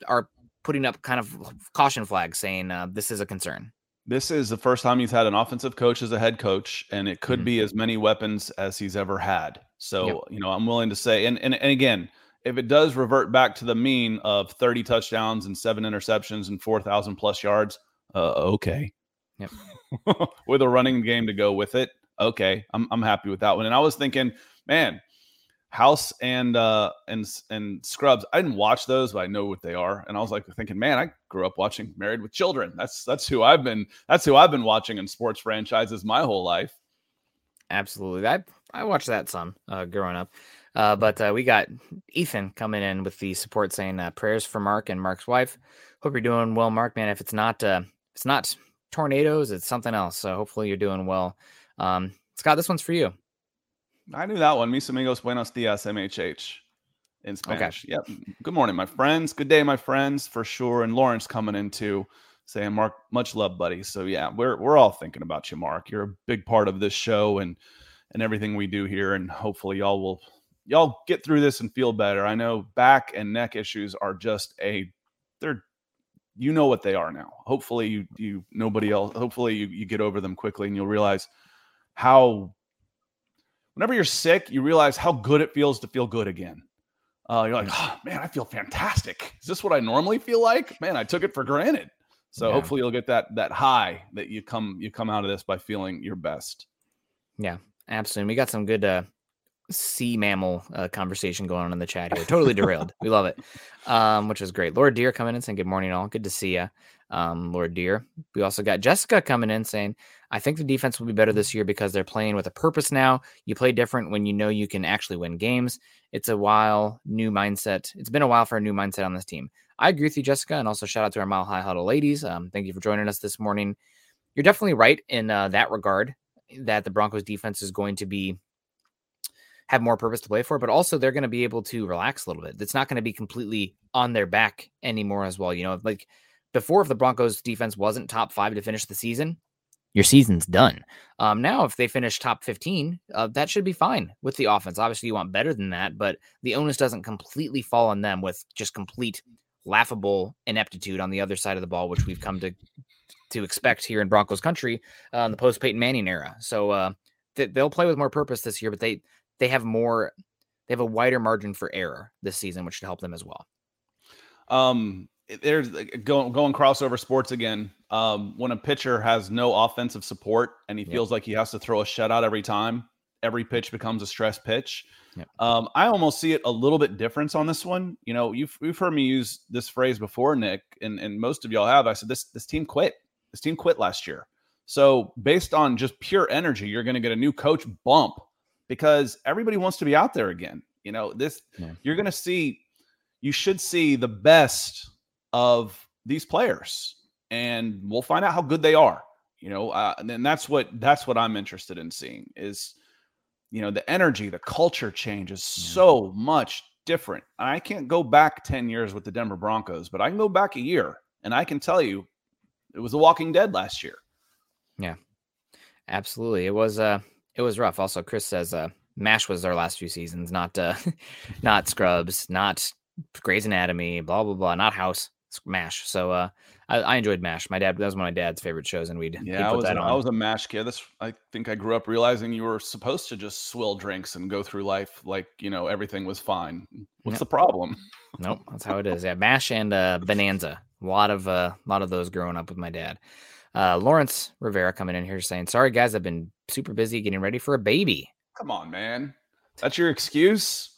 are putting up kind of caution flags saying uh, this is a concern. This is the first time he's had an offensive coach as a head coach, and it could mm-hmm. be as many weapons as he's ever had. So, yep. you know, I'm willing to say, and, and and again, if it does revert back to the mean of 30 touchdowns and seven interceptions and 4,000 plus yards, uh, okay. Yep. with a running game to go with it, okay. I'm I'm happy with that one. And I was thinking, man, House and uh and and Scrubs. I didn't watch those, but I know what they are. And I was like thinking, man, I grew up watching Married with Children. That's that's who I've been. That's who I've been watching in sports franchises my whole life. Absolutely, I I watched that some uh, growing up. Uh, but uh, we got Ethan coming in with the support saying uh, prayers for Mark and Mark's wife. Hope you're doing well, Mark. Man, if it's not uh, it's not tornadoes, it's something else. So hopefully you're doing well. Um, Scott, this one's for you. I knew that one. Mis amigos, buenos dias, MHH in Spanish. Okay. Yep. Good morning, my friends. Good day, my friends, for sure. And Lawrence coming in too, saying, Mark, much love, buddy. So yeah, we're we're all thinking about you, Mark. You're a big part of this show and and everything we do here. And hopefully y'all will y'all get through this and feel better. I know back and neck issues are just a they're you know what they are now. Hopefully you you nobody else hopefully you, you get over them quickly and you'll realize how whenever you're sick, you realize how good it feels to feel good again. Uh, you're like, oh, man, I feel fantastic. Is this what I normally feel like? Man, I took it for granted. So yeah. hopefully you'll get that that high that you come you come out of this by feeling your best. Yeah, absolutely. We got some good uh, sea mammal uh, conversation going on in the chat here. Totally derailed. we love it, um, which is great. Lord Deer coming in saying good morning, all. Good to see you, um, Lord Deer. We also got Jessica coming in saying I think the defense will be better this year because they're playing with a purpose now. You play different when you know you can actually win games. It's a while new mindset. It's been a while for a new mindset on this team. I agree with you, Jessica, and also shout out to our Mile High Huddle ladies. Um, thank you for joining us this morning. You're definitely right in uh, that regard that the Broncos defense is going to be have more purpose to play for, but also they're going to be able to relax a little bit. It's not going to be completely on their back anymore as well. You know, like before, if the Broncos defense wasn't top five to finish the season, your season's done. Um, now, if they finish top 15, uh, that should be fine with the offense. Obviously, you want better than that, but the onus doesn't completely fall on them with just complete laughable ineptitude on the other side of the ball, which we've come to to expect here in Broncos country uh, in the post Peyton Manning era. So uh, th- they'll play with more purpose this year, but they they have more they have a wider margin for error this season, which should help them as well. Um, there's going going crossover sports again. Um, when a pitcher has no offensive support and he feels like he has to throw a shutout every time, every pitch becomes a stress pitch. Yep. Um, I almost see it a little bit different on this one. You know, you've you've heard me use this phrase before, Nick, and, and most of y'all have. I said this this team quit. This team quit last year. So based on just pure energy, you're going to get a new coach bump because everybody wants to be out there again. You know, this yeah. you're going to see. You should see the best of these players, and we'll find out how good they are. You know, uh, and that's what that's what I'm interested in seeing is you know the energy the culture change is so much different. I can't go back 10 years with the denver broncos but i can go back a year and i can tell you it was the walking dead last year. Yeah. Absolutely. It was uh it was rough. Also chris says uh mash was our last few seasons not uh not scrubs not Grey's Anatomy, blah blah blah, not House, Mash. So uh, I, I, enjoyed Mash. My dad that was one of my dad's favorite shows, and we'd yeah. I was a, I was a Mash kid. That's I think I grew up realizing you were supposed to just swill drinks and go through life like you know everything was fine. What's yep. the problem? nope, that's how it is. Yeah, Mash and uh, Bonanza. A lot of a uh, lot of those growing up with my dad. Uh, Lawrence Rivera coming in here saying, "Sorry guys, I've been super busy getting ready for a baby." Come on, man. That's your excuse?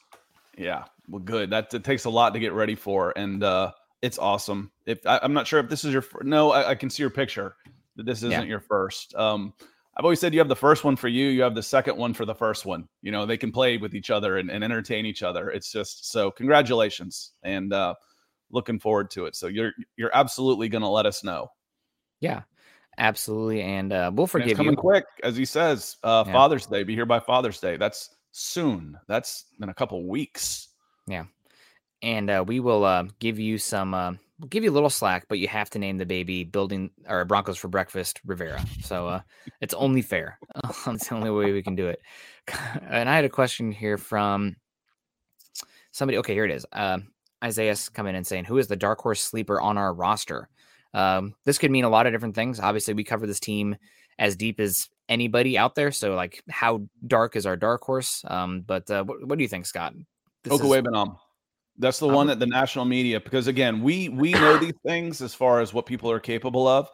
Yeah. Well, good. That it takes a lot to get ready for, and uh, it's awesome. If I, am not sure if this is your no, I, I, can see your picture that this isn't yeah. your first. Um, I've always said you have the first one for you, you have the second one for the first one. You know, they can play with each other and, and entertain each other. It's just so congratulations and uh, looking forward to it. So you're you're absolutely going to let us know. Yeah, absolutely, and uh, we'll forgive and coming you. quick, as he says. Uh, yeah. Father's Day, be here by Father's Day. That's soon. That's in a couple weeks. Yeah and uh, we will uh, give you some. Uh, we'll give you a little slack, but you have to name the baby building or Broncos for breakfast Rivera. So uh, it's only fair. it's the only way we can do it. And I had a question here from somebody. Okay, here it is. Uh, Isaiah's coming in saying, "Who is the dark horse sleeper on our roster?" Um, this could mean a lot of different things. Obviously, we cover this team as deep as anybody out there. So, like, how dark is our dark horse? Um, but uh, what, what, do you think, Scott? Benam. That's the one that the national media, because again, we we know these things as far as what people are capable of.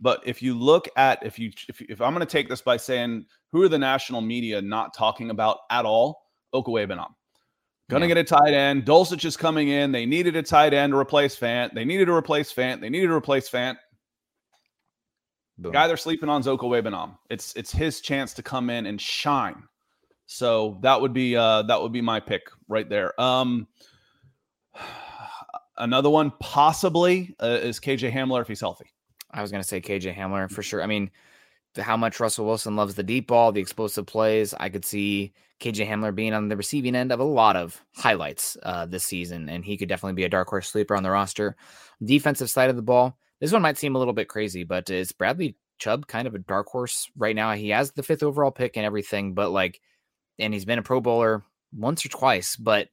But if you look at if you if, if I'm going to take this by saying who are the national media not talking about at all, Okwuegbunam. Gonna yeah. get a tight end. Dulcich is coming in. They needed a tight end to replace Fant. They needed to replace Fant. They needed to replace Fant. The guy they're sleeping on is Okwuegbunam. It's it's his chance to come in and shine. So that would be uh that would be my pick right there. Um Another one possibly uh, is KJ Hamler if he's healthy. I was going to say KJ Hamler for sure. I mean, how much Russell Wilson loves the deep ball, the explosive plays. I could see KJ Hamler being on the receiving end of a lot of highlights uh, this season, and he could definitely be a dark horse sleeper on the roster. Defensive side of the ball, this one might seem a little bit crazy, but is Bradley Chubb kind of a dark horse right now? He has the fifth overall pick and everything, but like, and he's been a Pro Bowler once or twice, but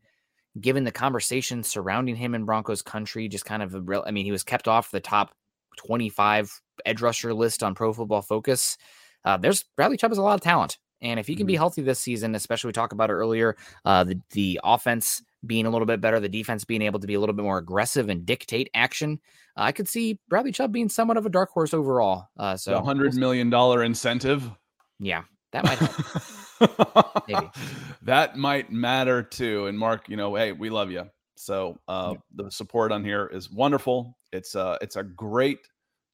given the conversation surrounding him in Broncos country, just kind of a real, I mean, he was kept off the top 25 edge rusher list on Pro Football Focus. Uh, there's Bradley Chubb has a lot of talent. And if he can be mm-hmm. healthy this season, especially we talked about it earlier, uh, the, the offense being a little bit better, the defense being able to be a little bit more aggressive and dictate action, uh, I could see Bradley Chubb being somewhat of a dark horse overall. Uh, so a hundred million dollar incentive. Yeah, that might help. that might matter too. And Mark, you know, hey, we love you. So uh, yeah. the support on here is wonderful. It's uh it's a great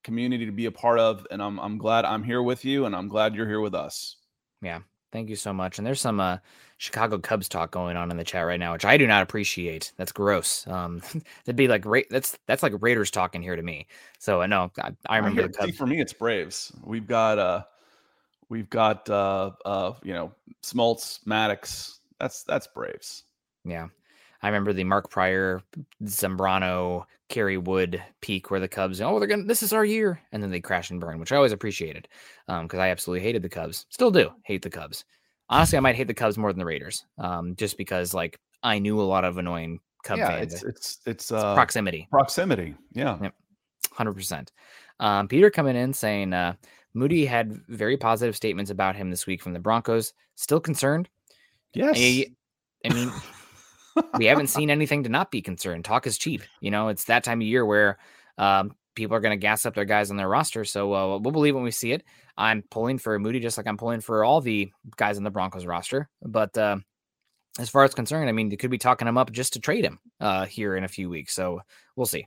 community to be a part of, and I'm I'm glad I'm here with you, and I'm glad you're here with us. Yeah, thank you so much. And there's some uh, Chicago Cubs talk going on in the chat right now, which I do not appreciate. That's gross. Um, that'd be like Ra- that's that's like Raiders talking here to me. So I uh, know I, I remember I the Cubs. For me, it's Braves. We've got uh We've got uh uh you know Smoltz, Maddux. That's that's Braves. Yeah. I remember the Mark Prior, Zambrano, Kerry Wood peak where the Cubs, oh, they're gonna this is our year, and then they crash and burn, which I always appreciated. Um, because I absolutely hated the Cubs. Still do hate the Cubs. Honestly, I might hate the Cubs more than the Raiders. Um, just because like I knew a lot of annoying Cub yeah, fans. It's it's it's, uh, proximity. Proximity. Yeah. Yep. Hundred percent. Um, Peter coming in saying, uh, Muti had very positive statements about him this week from the Broncos. Still concerned? Yes. I, I mean, we haven't seen anything to not be concerned. Talk is cheap. You know, it's that time of year where um, people are going to gas up their guys on their roster. So uh, we'll believe when we see it. I'm pulling for Muti just like I'm pulling for all the guys on the Broncos roster. But uh, as far as concerned, I mean, they could be talking him up just to trade him uh, here in a few weeks. So we'll see.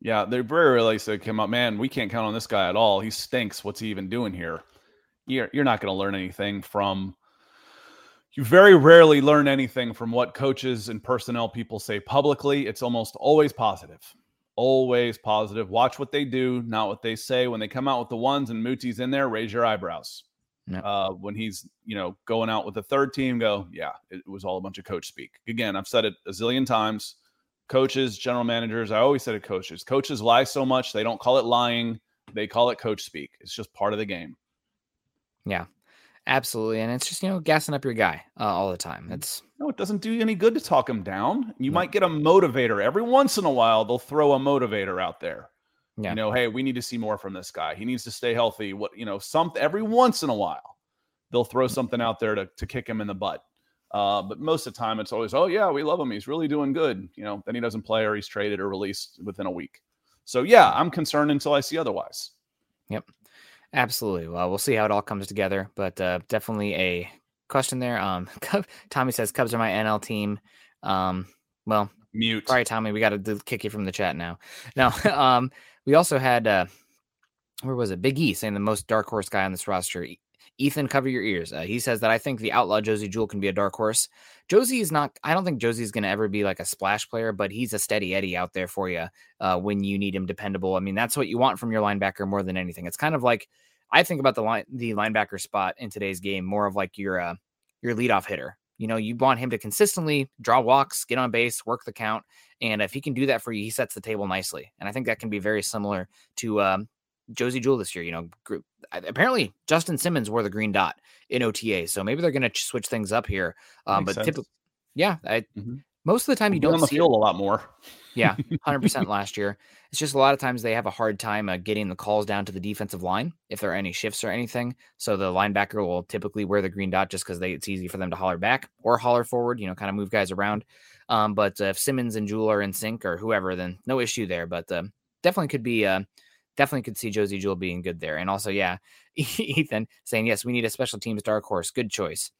Yeah, they very rarely say come up, man. We can't count on this guy at all. He stinks. What's he even doing here? You're you're not going to learn anything from. You very rarely learn anything from what coaches and personnel people say publicly. It's almost always positive, always positive. Watch what they do, not what they say. When they come out with the ones and Muti's in there, raise your eyebrows. Uh, when he's you know going out with the third team, go yeah, it was all a bunch of coach speak. Again, I've said it a zillion times. Coaches, general managers, I always said it. Coaches, coaches lie so much they don't call it lying; they call it coach speak. It's just part of the game. Yeah, absolutely, and it's just you know gassing up your guy uh, all the time. Mm. It's no, it doesn't do you any good to talk him down. You might get a motivator every once in a while. They'll throw a motivator out there. Yeah. You know, hey, we need to see more from this guy. He needs to stay healthy. What you know, some every once in a while, they'll throw something out there to to kick him in the butt. Uh, but most of the time, it's always, oh yeah, we love him. He's really doing good. You know, then he doesn't play or he's traded or released within a week. So yeah, I'm concerned until I see otherwise. Yep, absolutely. Well, we'll see how it all comes together, but uh, definitely a question there. Um, Tommy says Cubs are my NL team. Um, well, mute. Sorry, Tommy, we got to kick you from the chat now. Now, um, we also had uh, where was it? Big E saying the most dark horse guy on this roster. Ethan, cover your ears. Uh, he says that I think the outlaw Josey Jewell can be a dark horse. Josey is not. I don't think Josey's going to ever be like a splash player, but he's a steady Eddie out there for you uh, when you need him dependable. I mean, that's what you want from your linebacker more than anything. It's kind of like I think about the line, the linebacker spot in today's game more of like your uh, your leadoff hitter. You know, you want him to consistently draw walks, get on base, work the count, and if he can do that for you, he sets the table nicely. And I think that can be very similar to um, Josey Jewell this year. You know, group, apparently Justin Simmons wore the green dot in OTA, so maybe they're going to switch things up here. Um, but typically, yeah, I, mm-hmm. most of the time you don't on the field it. a lot more. yeah, hundred percent last year. It's just a lot of times they have a hard time uh, getting the calls down to the defensive line if there are any shifts or anything. So the linebacker will typically wear the green dot just because it's easy for them to holler back or holler forward. You know, kind of move guys around. Um, but uh, if Simmons and Jewell are in sync or whoever, then no issue there. But uh, definitely could be uh, definitely could see Josey Jewell being good there. And also, yeah, Ethan saying, yes, we need a special teams dark horse. Good choice.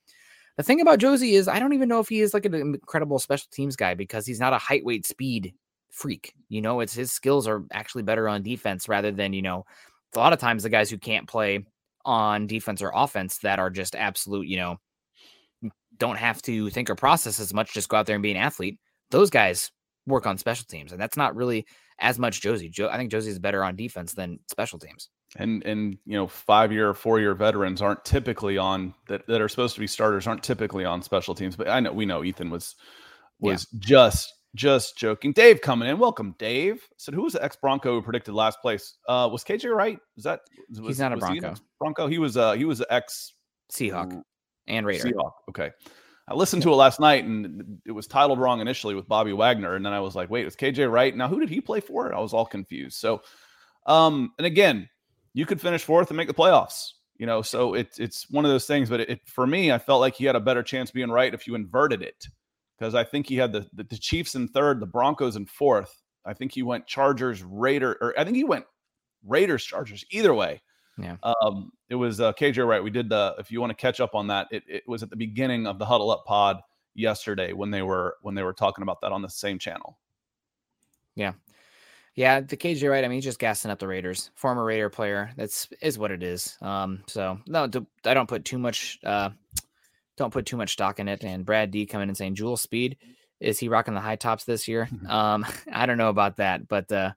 The thing about Josey is I don't even know if he is like an incredible special teams guy because he's not a height, weight, speed freak. You know, it's his skills are actually better on defense rather than, you know, a lot of times the guys who can't play on defense or offense that are just absolute, you know, don't have to think or process as much, just go out there and be an athlete. Those guys work on special teams. And that's not really as much Josey. Jo- I think Josey is better on defense than special teams. And and you know, five year, four year veterans aren't typically on that that are supposed to be starters aren't typically on special teams. But I know we know Ethan was was yeah. just just joking. Dave coming in. Welcome, Dave. Said who was the ex Bronco who predicted last place? Uh was KJ Wright? Is that was, he's not a Bronco. He Bronco. He was uh he was an ex Seahawk and Raider. Seahawk. Okay. I listened to it last night and it was titled wrong initially with Bobby Wagner. And then I was like, wait, it's KJ Wright. Now, who did he play for? I was all confused. So, um, and again, you could finish fourth and make the playoffs, you know, so it's, it's one of those things. But it, it, for me, I felt like he had a better chance being right if you inverted it because I think he had the, the, the Chiefs in third, the Broncos in fourth. I think he went Chargers, Raider, or I think he went Raiders, Chargers, either way. Yeah. Um, it was uh, KJ Wright. We did the. If you want to catch up on that, it, it was at the beginning of the Huddle Up Pod yesterday when they were when they were talking about that on the same channel. Yeah. Yeah, the KJ Wright. I mean, he's just gassing up the Raiders. Former Raider player. That's is what it is. Um, so no, I don't put too much. Uh, don't put too much stock in it. And Brad D coming and saying Jewell Speed is he rocking the high tops this year? um, I don't know about that, but uh,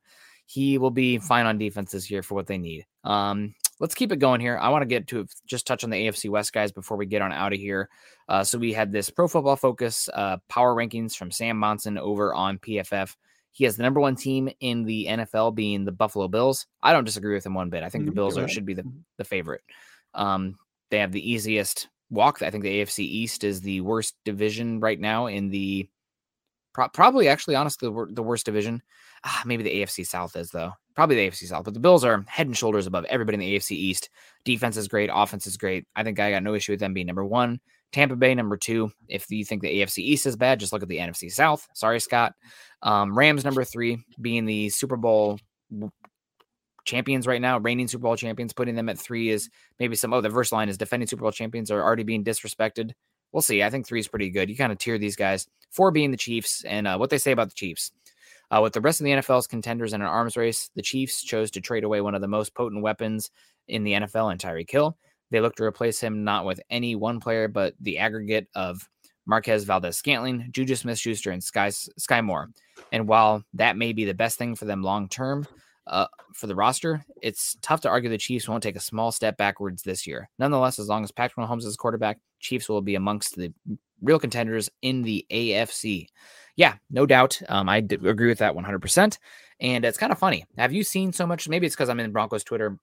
he will be fine on defense this year for what they need. Um, let's keep it going here. I want to get to just touch on the AFC West guys before we get on out of here. Uh, so we had this Pro Football Focus uh, power rankings from Sam Monson over on PFF. He has the number one team in the NFL being the Buffalo Bills. I don't disagree with him one bit. I think mm-hmm. the Bills are, should be the, the favorite. Um, they have the easiest walk. I think the AFC East is the worst division right now in the pro- probably actually honestly the, the worst division. Ah, maybe the AFC South is though probably the AFC South, but the Bills are head and shoulders above everybody in the AFC East. Defense is great, offense is great. I think I got no issue with them being number one. Tampa Bay number two. If you think the AFC East is bad, just look at the NFC South. Sorry, Scott. Um, Rams number three, being the Super Bowl champions right now, reigning Super Bowl champions. Putting them at three is maybe some. Oh, the verse line is defending Super Bowl champions are already being disrespected. we'll see. I think three is pretty good. You kind of tier these guys, four being the Chiefs, and uh, what they say about the Chiefs. Uh, with the rest of the NFL's contenders in an arms race, the Chiefs chose to trade away one of the most potent weapons in the NFL in Tyreek Hill. They look to replace him not with any one player, but the aggregate of Marquez Valdes Scantling, Juju Smith Schuster, and Sky, Sky Moore. And while that may be the best thing for them long term uh, for the roster, it's tough to argue the Chiefs won't take a small step backwards this year. Nonetheless, as long as Patrick Mahomes is quarterback, Chiefs will be amongst the real contenders in the AFC. Yeah, no doubt. Um, I agree with that 100%. And it's kind of funny. Have you seen so much? Maybe it's because I'm in Broncos Twitter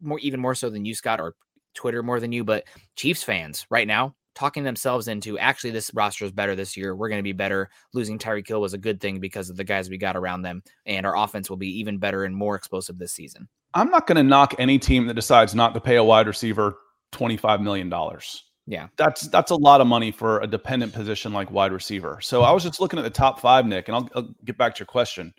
more, even more so than you, Scott, or Twitter more than you, but Chiefs fans right now talking themselves into actually this roster is better this year. We're going to be better. Losing Tyreek Hill was a good thing because of the guys we got around them, and our offense will be even better and more explosive this season. I'm not going to knock any team that decides not to pay a wide receiver $25 million. Yeah. That's that's a lot of money for a dependent position like wide receiver. So I was just looking at the top 5, Nick, and I'll, I'll get back to your question.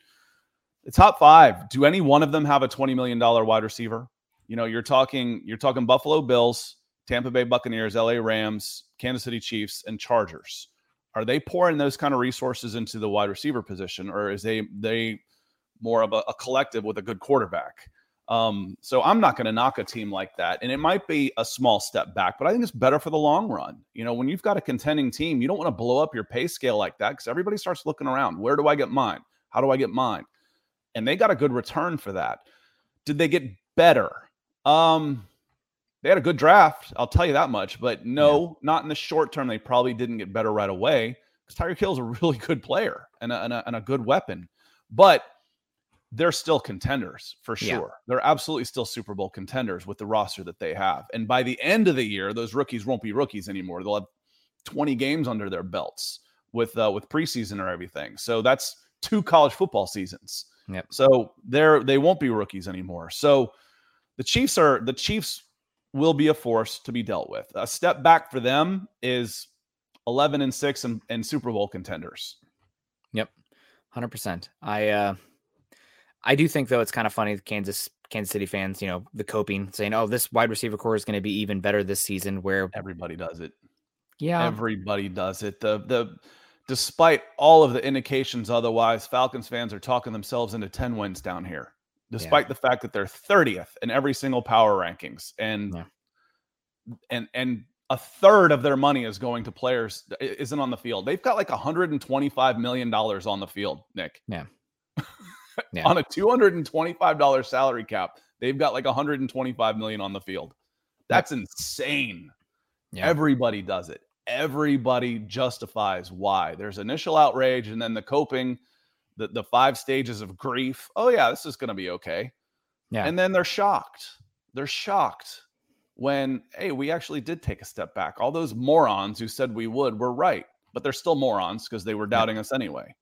The top 5, do any one of them have a 20 million dollar wide receiver? You know, you're talking you're talking Buffalo Bills, Tampa Bay Buccaneers, LA Rams, Kansas City Chiefs, and Chargers. Are they pouring those kind of resources into the wide receiver position, or is they they more of a, a collective with a good quarterback? Um, so I'm not going to knock a team like that. And it might be a small step back, but I think it's better for the long run. You know, when you've got a contending team, you don't want to blow up your pay scale like that because everybody starts looking around. Where do I get mine? How do I get mine? And they got a good return for that. Did they get better? Um, they had a good draft, I'll tell you that much. But no, yeah. not in the short term. They probably didn't get better right away because Tyreek Hill is a really good player and a, and a, and a good weapon. But they're still contenders for sure. Yeah. They're absolutely still Super Bowl contenders with the roster that they have. And by the end of the year, those rookies won't be rookies anymore. They'll have 20 games under their belts with uh, with preseason or everything. So that's two college football seasons. Yep. So they're they won't be rookies anymore. So the Chiefs are the Chiefs will be a force to be dealt with. A step back for them is 11 and 6 and, and Super Bowl contenders. Yep. 100%. I uh I do think though it's kind of funny Kansas Kansas City fans, you know, the coping saying, "Oh, this wide receiver core is going to be even better this season." Where everybody does it. Yeah, everybody does it. The the despite all of the indications otherwise, Falcons fans are talking themselves into ten wins down here despite yeah. the fact that they're 30th in every single power rankings and yeah. and and a third of their money is going to players isn't on the field. They've got like 125 million dollars on the field, Nick. Yeah. yeah. on a 225 dollar salary cap, they've got like 125 million on the field. That's insane. Yeah. Everybody does it. Everybody justifies why. There's initial outrage and then the coping the, the five stages of grief. Oh, yeah, this is going to be okay. Yeah. And then they're shocked. They're shocked when, hey, we actually did take a step back. All those morons who said we would were right, but they're still morons because they were doubting yeah. us anyway.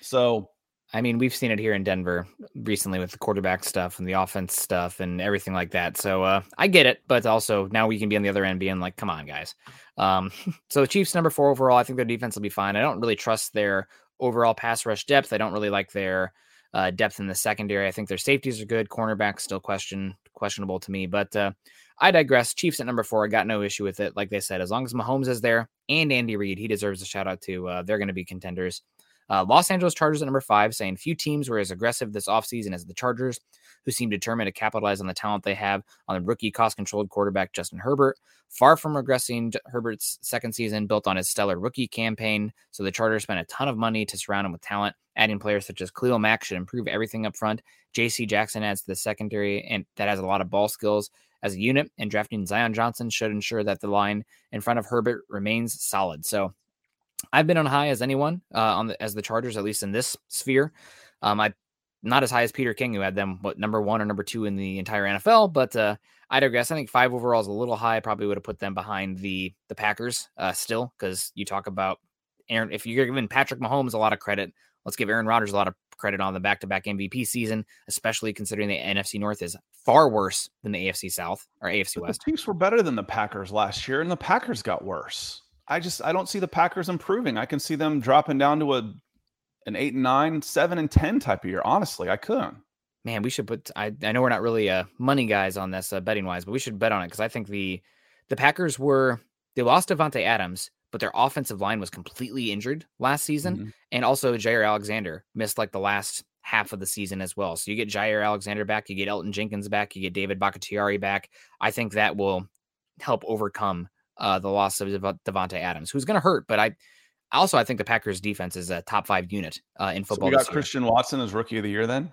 So, I mean, we've seen it here in Denver recently with the quarterback stuff and the offense stuff and everything like that. So uh, I get it, but also now we can be on the other end being like, come on, guys. Um, so the Chiefs number four overall, I think their defense will be fine. I don't really trust their overall pass rush depth. I don't really like their uh, depth in the secondary. I think their safeties are good. Cornerback still question questionable to me, but uh, I digress. Chiefs at number four. I got no issue with it. Like they said, as long as Mahomes is there and Andy Reid, he deserves a shout out to. Uh, they're going to be contenders. Uh, Los Angeles Chargers at number five, saying few teams were as aggressive this offseason as the Chargers, who seem determined to capitalize on the talent they have on the rookie cost controlled quarterback Justin Herbert. Far from regressing, Herbert's second season built on his stellar rookie campaign. So the Chargers spent a ton of money to surround him with talent. Adding players such as Khalil Mack should improve everything up front. J.C. Jackson adds to the secondary, and that has a lot of ball skills as a unit. And drafting Zion Johnson should ensure that the line in front of Herbert remains solid. So I've been on high as anyone uh, on the, as the Chargers, at least in this sphere. Um, I not as high as Peter King, who had them what number one or number two in the entire NFL, but uh, I digress. I think five overall is a little high. Probably would have put them behind the the Packers uh, still, because you talk about Aaron. If you're giving Patrick Mahomes a lot of credit, let's give Aaron Rodgers a lot of credit on the back to back MVP season, especially considering the NFC North is far worse than the AFC South or AFC but West. The Chiefs were better than the Packers last year, and the Packers got worse. I just I don't see the Packers improving. I can see them dropping down to a an eight and nine, seven and ten type of year. Honestly, I could. Man, we should put. I I know we're not really uh money guys on this uh, betting wise, but we should bet on it because I think the the Packers were they lost Davante Adams, but their offensive line was completely injured last season. Mm-hmm. And also Jaire Alexander missed like the last half of the season as well. So you get Jaire Alexander back, you get Elgton Jenkins back, you get David Bakhtiari back. I think that will help overcome uh, the loss of Davante Adams, who's going to hurt. But I also I think the Packers defense is a top five unit uh, in football. So we got Christian Watson as rookie of the year then.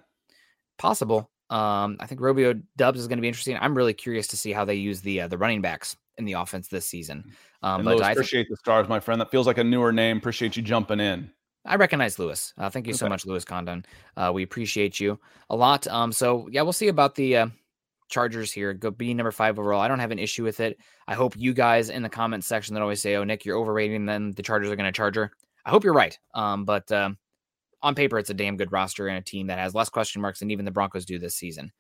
Possible. Um, I think Romeo Doubs is going to be interesting. I'm really curious to see how they use the uh, the running backs in the offense this season. Mm. Um, but Lewis, I appreciate the stars, my friend. That feels like a newer name. Appreciate you jumping in. I recognize Lewis. Uh, thank you okay. so much, Lewis Condon. Uh, we appreciate you a lot. Um, so yeah, we'll see about the uh, Chargers here. Go be number five overall. I don't have an issue with it. I hope you guys in the comments section that always say, "Oh, Nick, you're overrating Then The Chargers are going to charger." I hope you're right. Um, but um, on paper, it's a damn good roster and a team that has less question marks than even the Broncos do this season.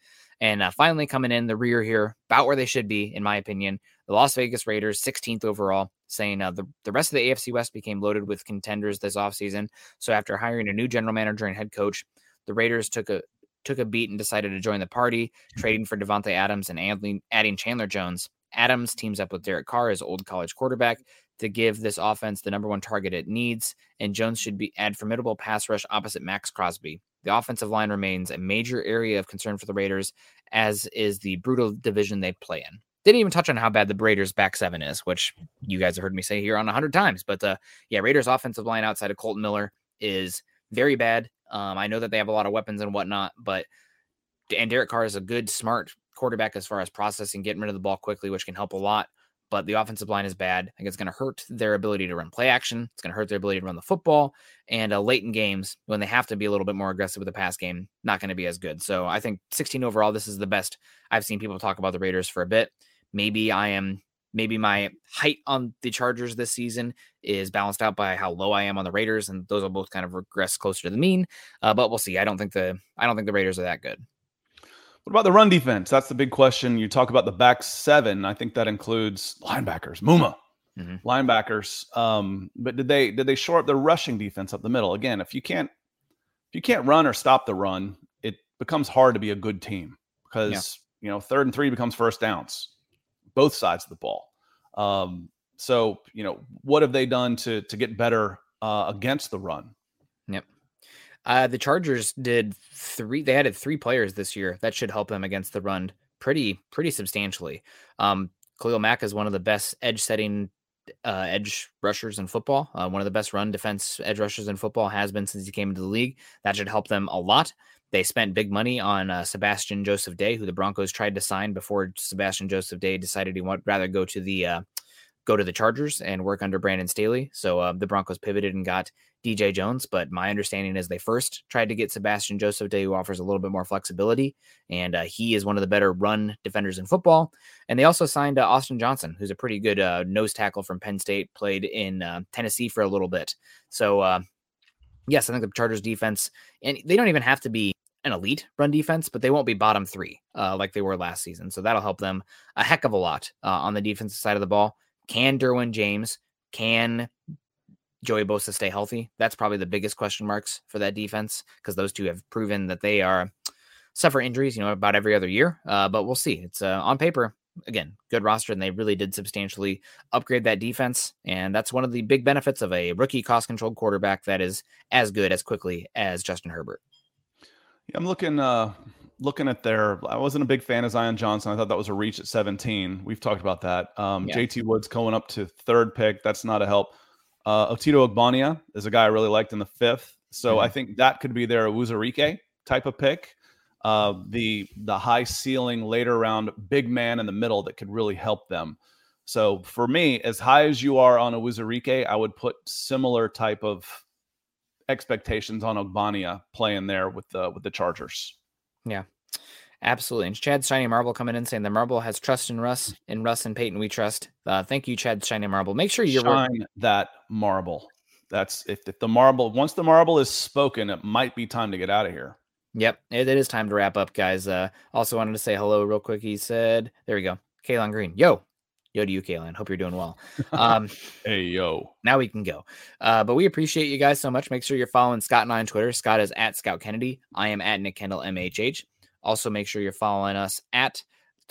And uh, finally, coming in the rear here, about where they should be, in my opinion, the Las Vegas Raiders, 16th overall, saying uh, the, the rest of the AFC West became loaded with contenders this offseason. So after hiring a new general manager and head coach, the Raiders took a took a beat and decided to join the party, mm-hmm. trading for Davante Adams and adding Chandler Jones. Adams teams up with Derek Carr, his old college quarterback, to give this offense the number one target it needs, and Jones should be add formidable pass rush opposite Maxx Crosby. The offensive line remains a major area of concern for the Raiders, as is the brutal division they play in. Didn't even touch on how bad the Raiders' back seven is, which you guys have heard me say here on a hundred times. But uh, yeah, Raiders' offensive line outside of Kolton Miller is very bad. Um, I know that they have a lot of weapons and whatnot, but and Derek Carr is a good, smart quarterback as far as processing, getting rid of the ball quickly, which can help a lot but the offensive line is bad. I think it's going to hurt their ability to run play action. It's going to hurt their ability to run the football. And uh, late in games, when they have to be a little bit more aggressive with the pass game, not going to be as good. So I think 16 overall, this is the best I've seen people talk about the Raiders for a bit. Maybe I am, maybe my height on the Chargers this season is balanced out by how low I am on the Raiders, and those will both kind of regress closer to the mean. Uh, but we'll see. I don't think the I don't think the Raiders are that good. What about the run defense? That's the big question. You talk about the back seven. I think that includes linebackers, Muma, mm-hmm. linebackers. Um, but did they did they shore up the rushing defense up the middle? Again, if you can't if you can't run or stop the run, it becomes hard to be a good team because yeah. you know third and three becomes first downs, both sides of the ball. Um, so you know what have they done to to get better uh, against the run? Uh, the Chargers did three. They added three players this year that should help them against the run pretty pretty substantially. Um, Khalil Mack is one of the best edge setting uh, edge rushers in football. Uh, one of the best run defense edge rushers in football has been since he came into the league. That should help them a lot. They spent big money on uh, Sebastian Joseph Day, who the Broncos tried to sign before Sebastian Joseph Day decided he would rather go to the uh, go to the Chargers and work under Brandon Staley. So uh, the Broncos pivoted and got DJ Jones. But my understanding is they first tried to get Sebastian Joseph Day, who offers a little bit more flexibility. And uh, he is one of the better run defenders in football. And they also signed uh, Austin Johnson, who's a pretty good uh, nose tackle from Penn State, played in uh, Tennessee for a little bit. So, uh, yes, I think the Chargers defense, and they don't even have to be an elite run defense, but they won't be bottom three uh, like they were last season. So that'll help them a heck of a lot on the defensive side of the ball. Can Derwin James, can Joey Bosa stay healthy? That's probably the biggest question marks for that defense because those two have proven that they are suffer injuries, you know, about every other year. Uh, but we'll see. It's uh, on paper, again, good roster, and they really did substantially upgrade that defense. And that's one of the big benefits of a rookie cost controlled quarterback that is as good as quickly as Justin Herbert. Yeah, I'm looking uh looking at their, I wasn't a big fan of Zion Johnson. I thought that was a reach at 17. We've talked about that. Um, yeah. JT Woods going up to third pick. That's not a help. Uh, Otito Ogbonnia is a guy I really liked in the fifth. So mm-hmm. I think that could be their Uwazurike type of pick. Uh, the the high ceiling later round big man in the middle that could really help them. So for me, as high as you are on a Uwazurike, I would put similar type of expectations on Ogbonnia playing there with the with the Chargers. Yeah, absolutely. And Chad Shiny Marble coming in saying the Marble has trust in Russ, in Russ and Peyton we trust. Uh, thank you, Chad Shiny Marble. Make sure you're shine working. that marble. That's if, if the marble once the marble is spoken, it might be time to get out of here. Yep, it, it is time to wrap up, guys. Uh, also wanted to say hello real quick. He said, "There we go." Kalon Green, yo, yo to you, Kalen. Hope you're doing well. Um, hey, yo. Now we can go. Uh, but we appreciate you guys so much. Make sure you're following Scott and I on Twitter. Scott is at Scout Kennedy. I am at Nick Kendall MHH. Also, make sure you're following us at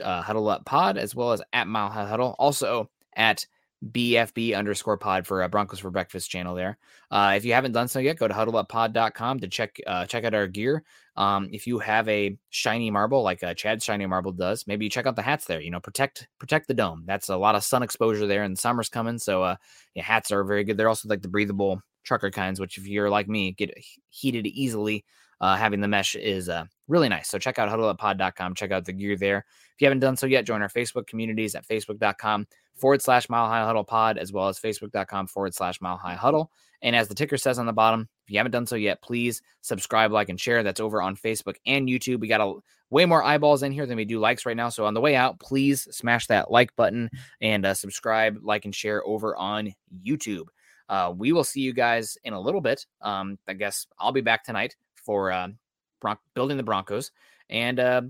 uh, Huddle Up Pod as well as at Mile High Huddle. Also at BFB underscore pod for uh, Broncos for Breakfast channel there. Uh, if you haven't done so yet, go to huddleuppod.com to check uh, check out our gear. Um, if you have a shiny marble like uh, Chad's shiny marble does, maybe check out the hats there. You know, protect protect the dome. That's a lot of sun exposure there, and summer's coming, so uh, yeah, hats are very good. They're also like the breathable trucker kinds, which if you're like me, get heated easily. Uh, having the mesh is uh, really nice. So check out huddleuppod.com. Check out the gear there. If you haven't done so yet, join our Facebook communities at facebook.com forward slash mile high huddle pod, as well as facebook.com forward slash mile high huddle. And as the ticker says on the bottom, if you haven't done so yet, please subscribe, like, and share. That's over on Facebook and YouTube. We got a way more eyeballs in here than we do likes right now. So on the way out, please smash that like button and uh, subscribe, like, and share over on YouTube. Uh, we will see you guys in a little bit. Um, I guess I'll be back tonight for uh, Bron- building the Broncos. And uh,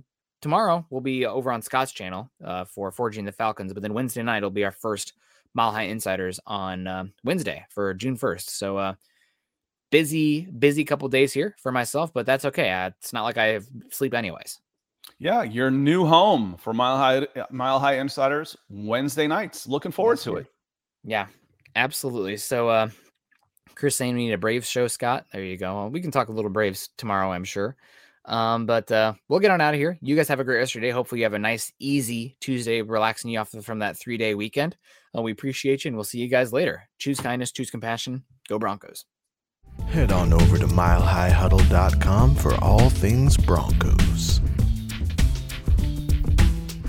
tomorrow we'll be over on Scott's channel uh, for Forging the Falcons. But then Wednesday night will be our first Mile High Insiders on uh, Wednesday for June 1st. So, uh, busy, busy couple days here for myself, but that's okay. I, it's not like I have sleep anyways. Yeah, your new home for Mile High Mile High Insiders Wednesday nights. Looking forward to it. Yeah, absolutely. So, uh, Chris saying we need a Braves show, Scott. There you go. We can talk a little Braves tomorrow, I'm sure. Um, but uh, we'll get on out of here. You guys have a great rest of your day. Hopefully, you have a nice, easy Tuesday, relaxing you off from that three day weekend. Uh, we appreciate you, and we'll see you guys later. Choose kindness, choose compassion. Go Broncos. Head on over to milehighhuddle.com for all things Broncos.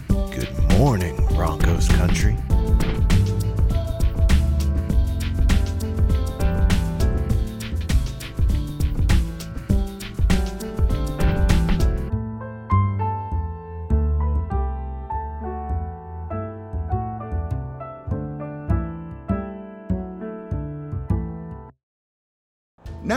Good morning, Broncos country.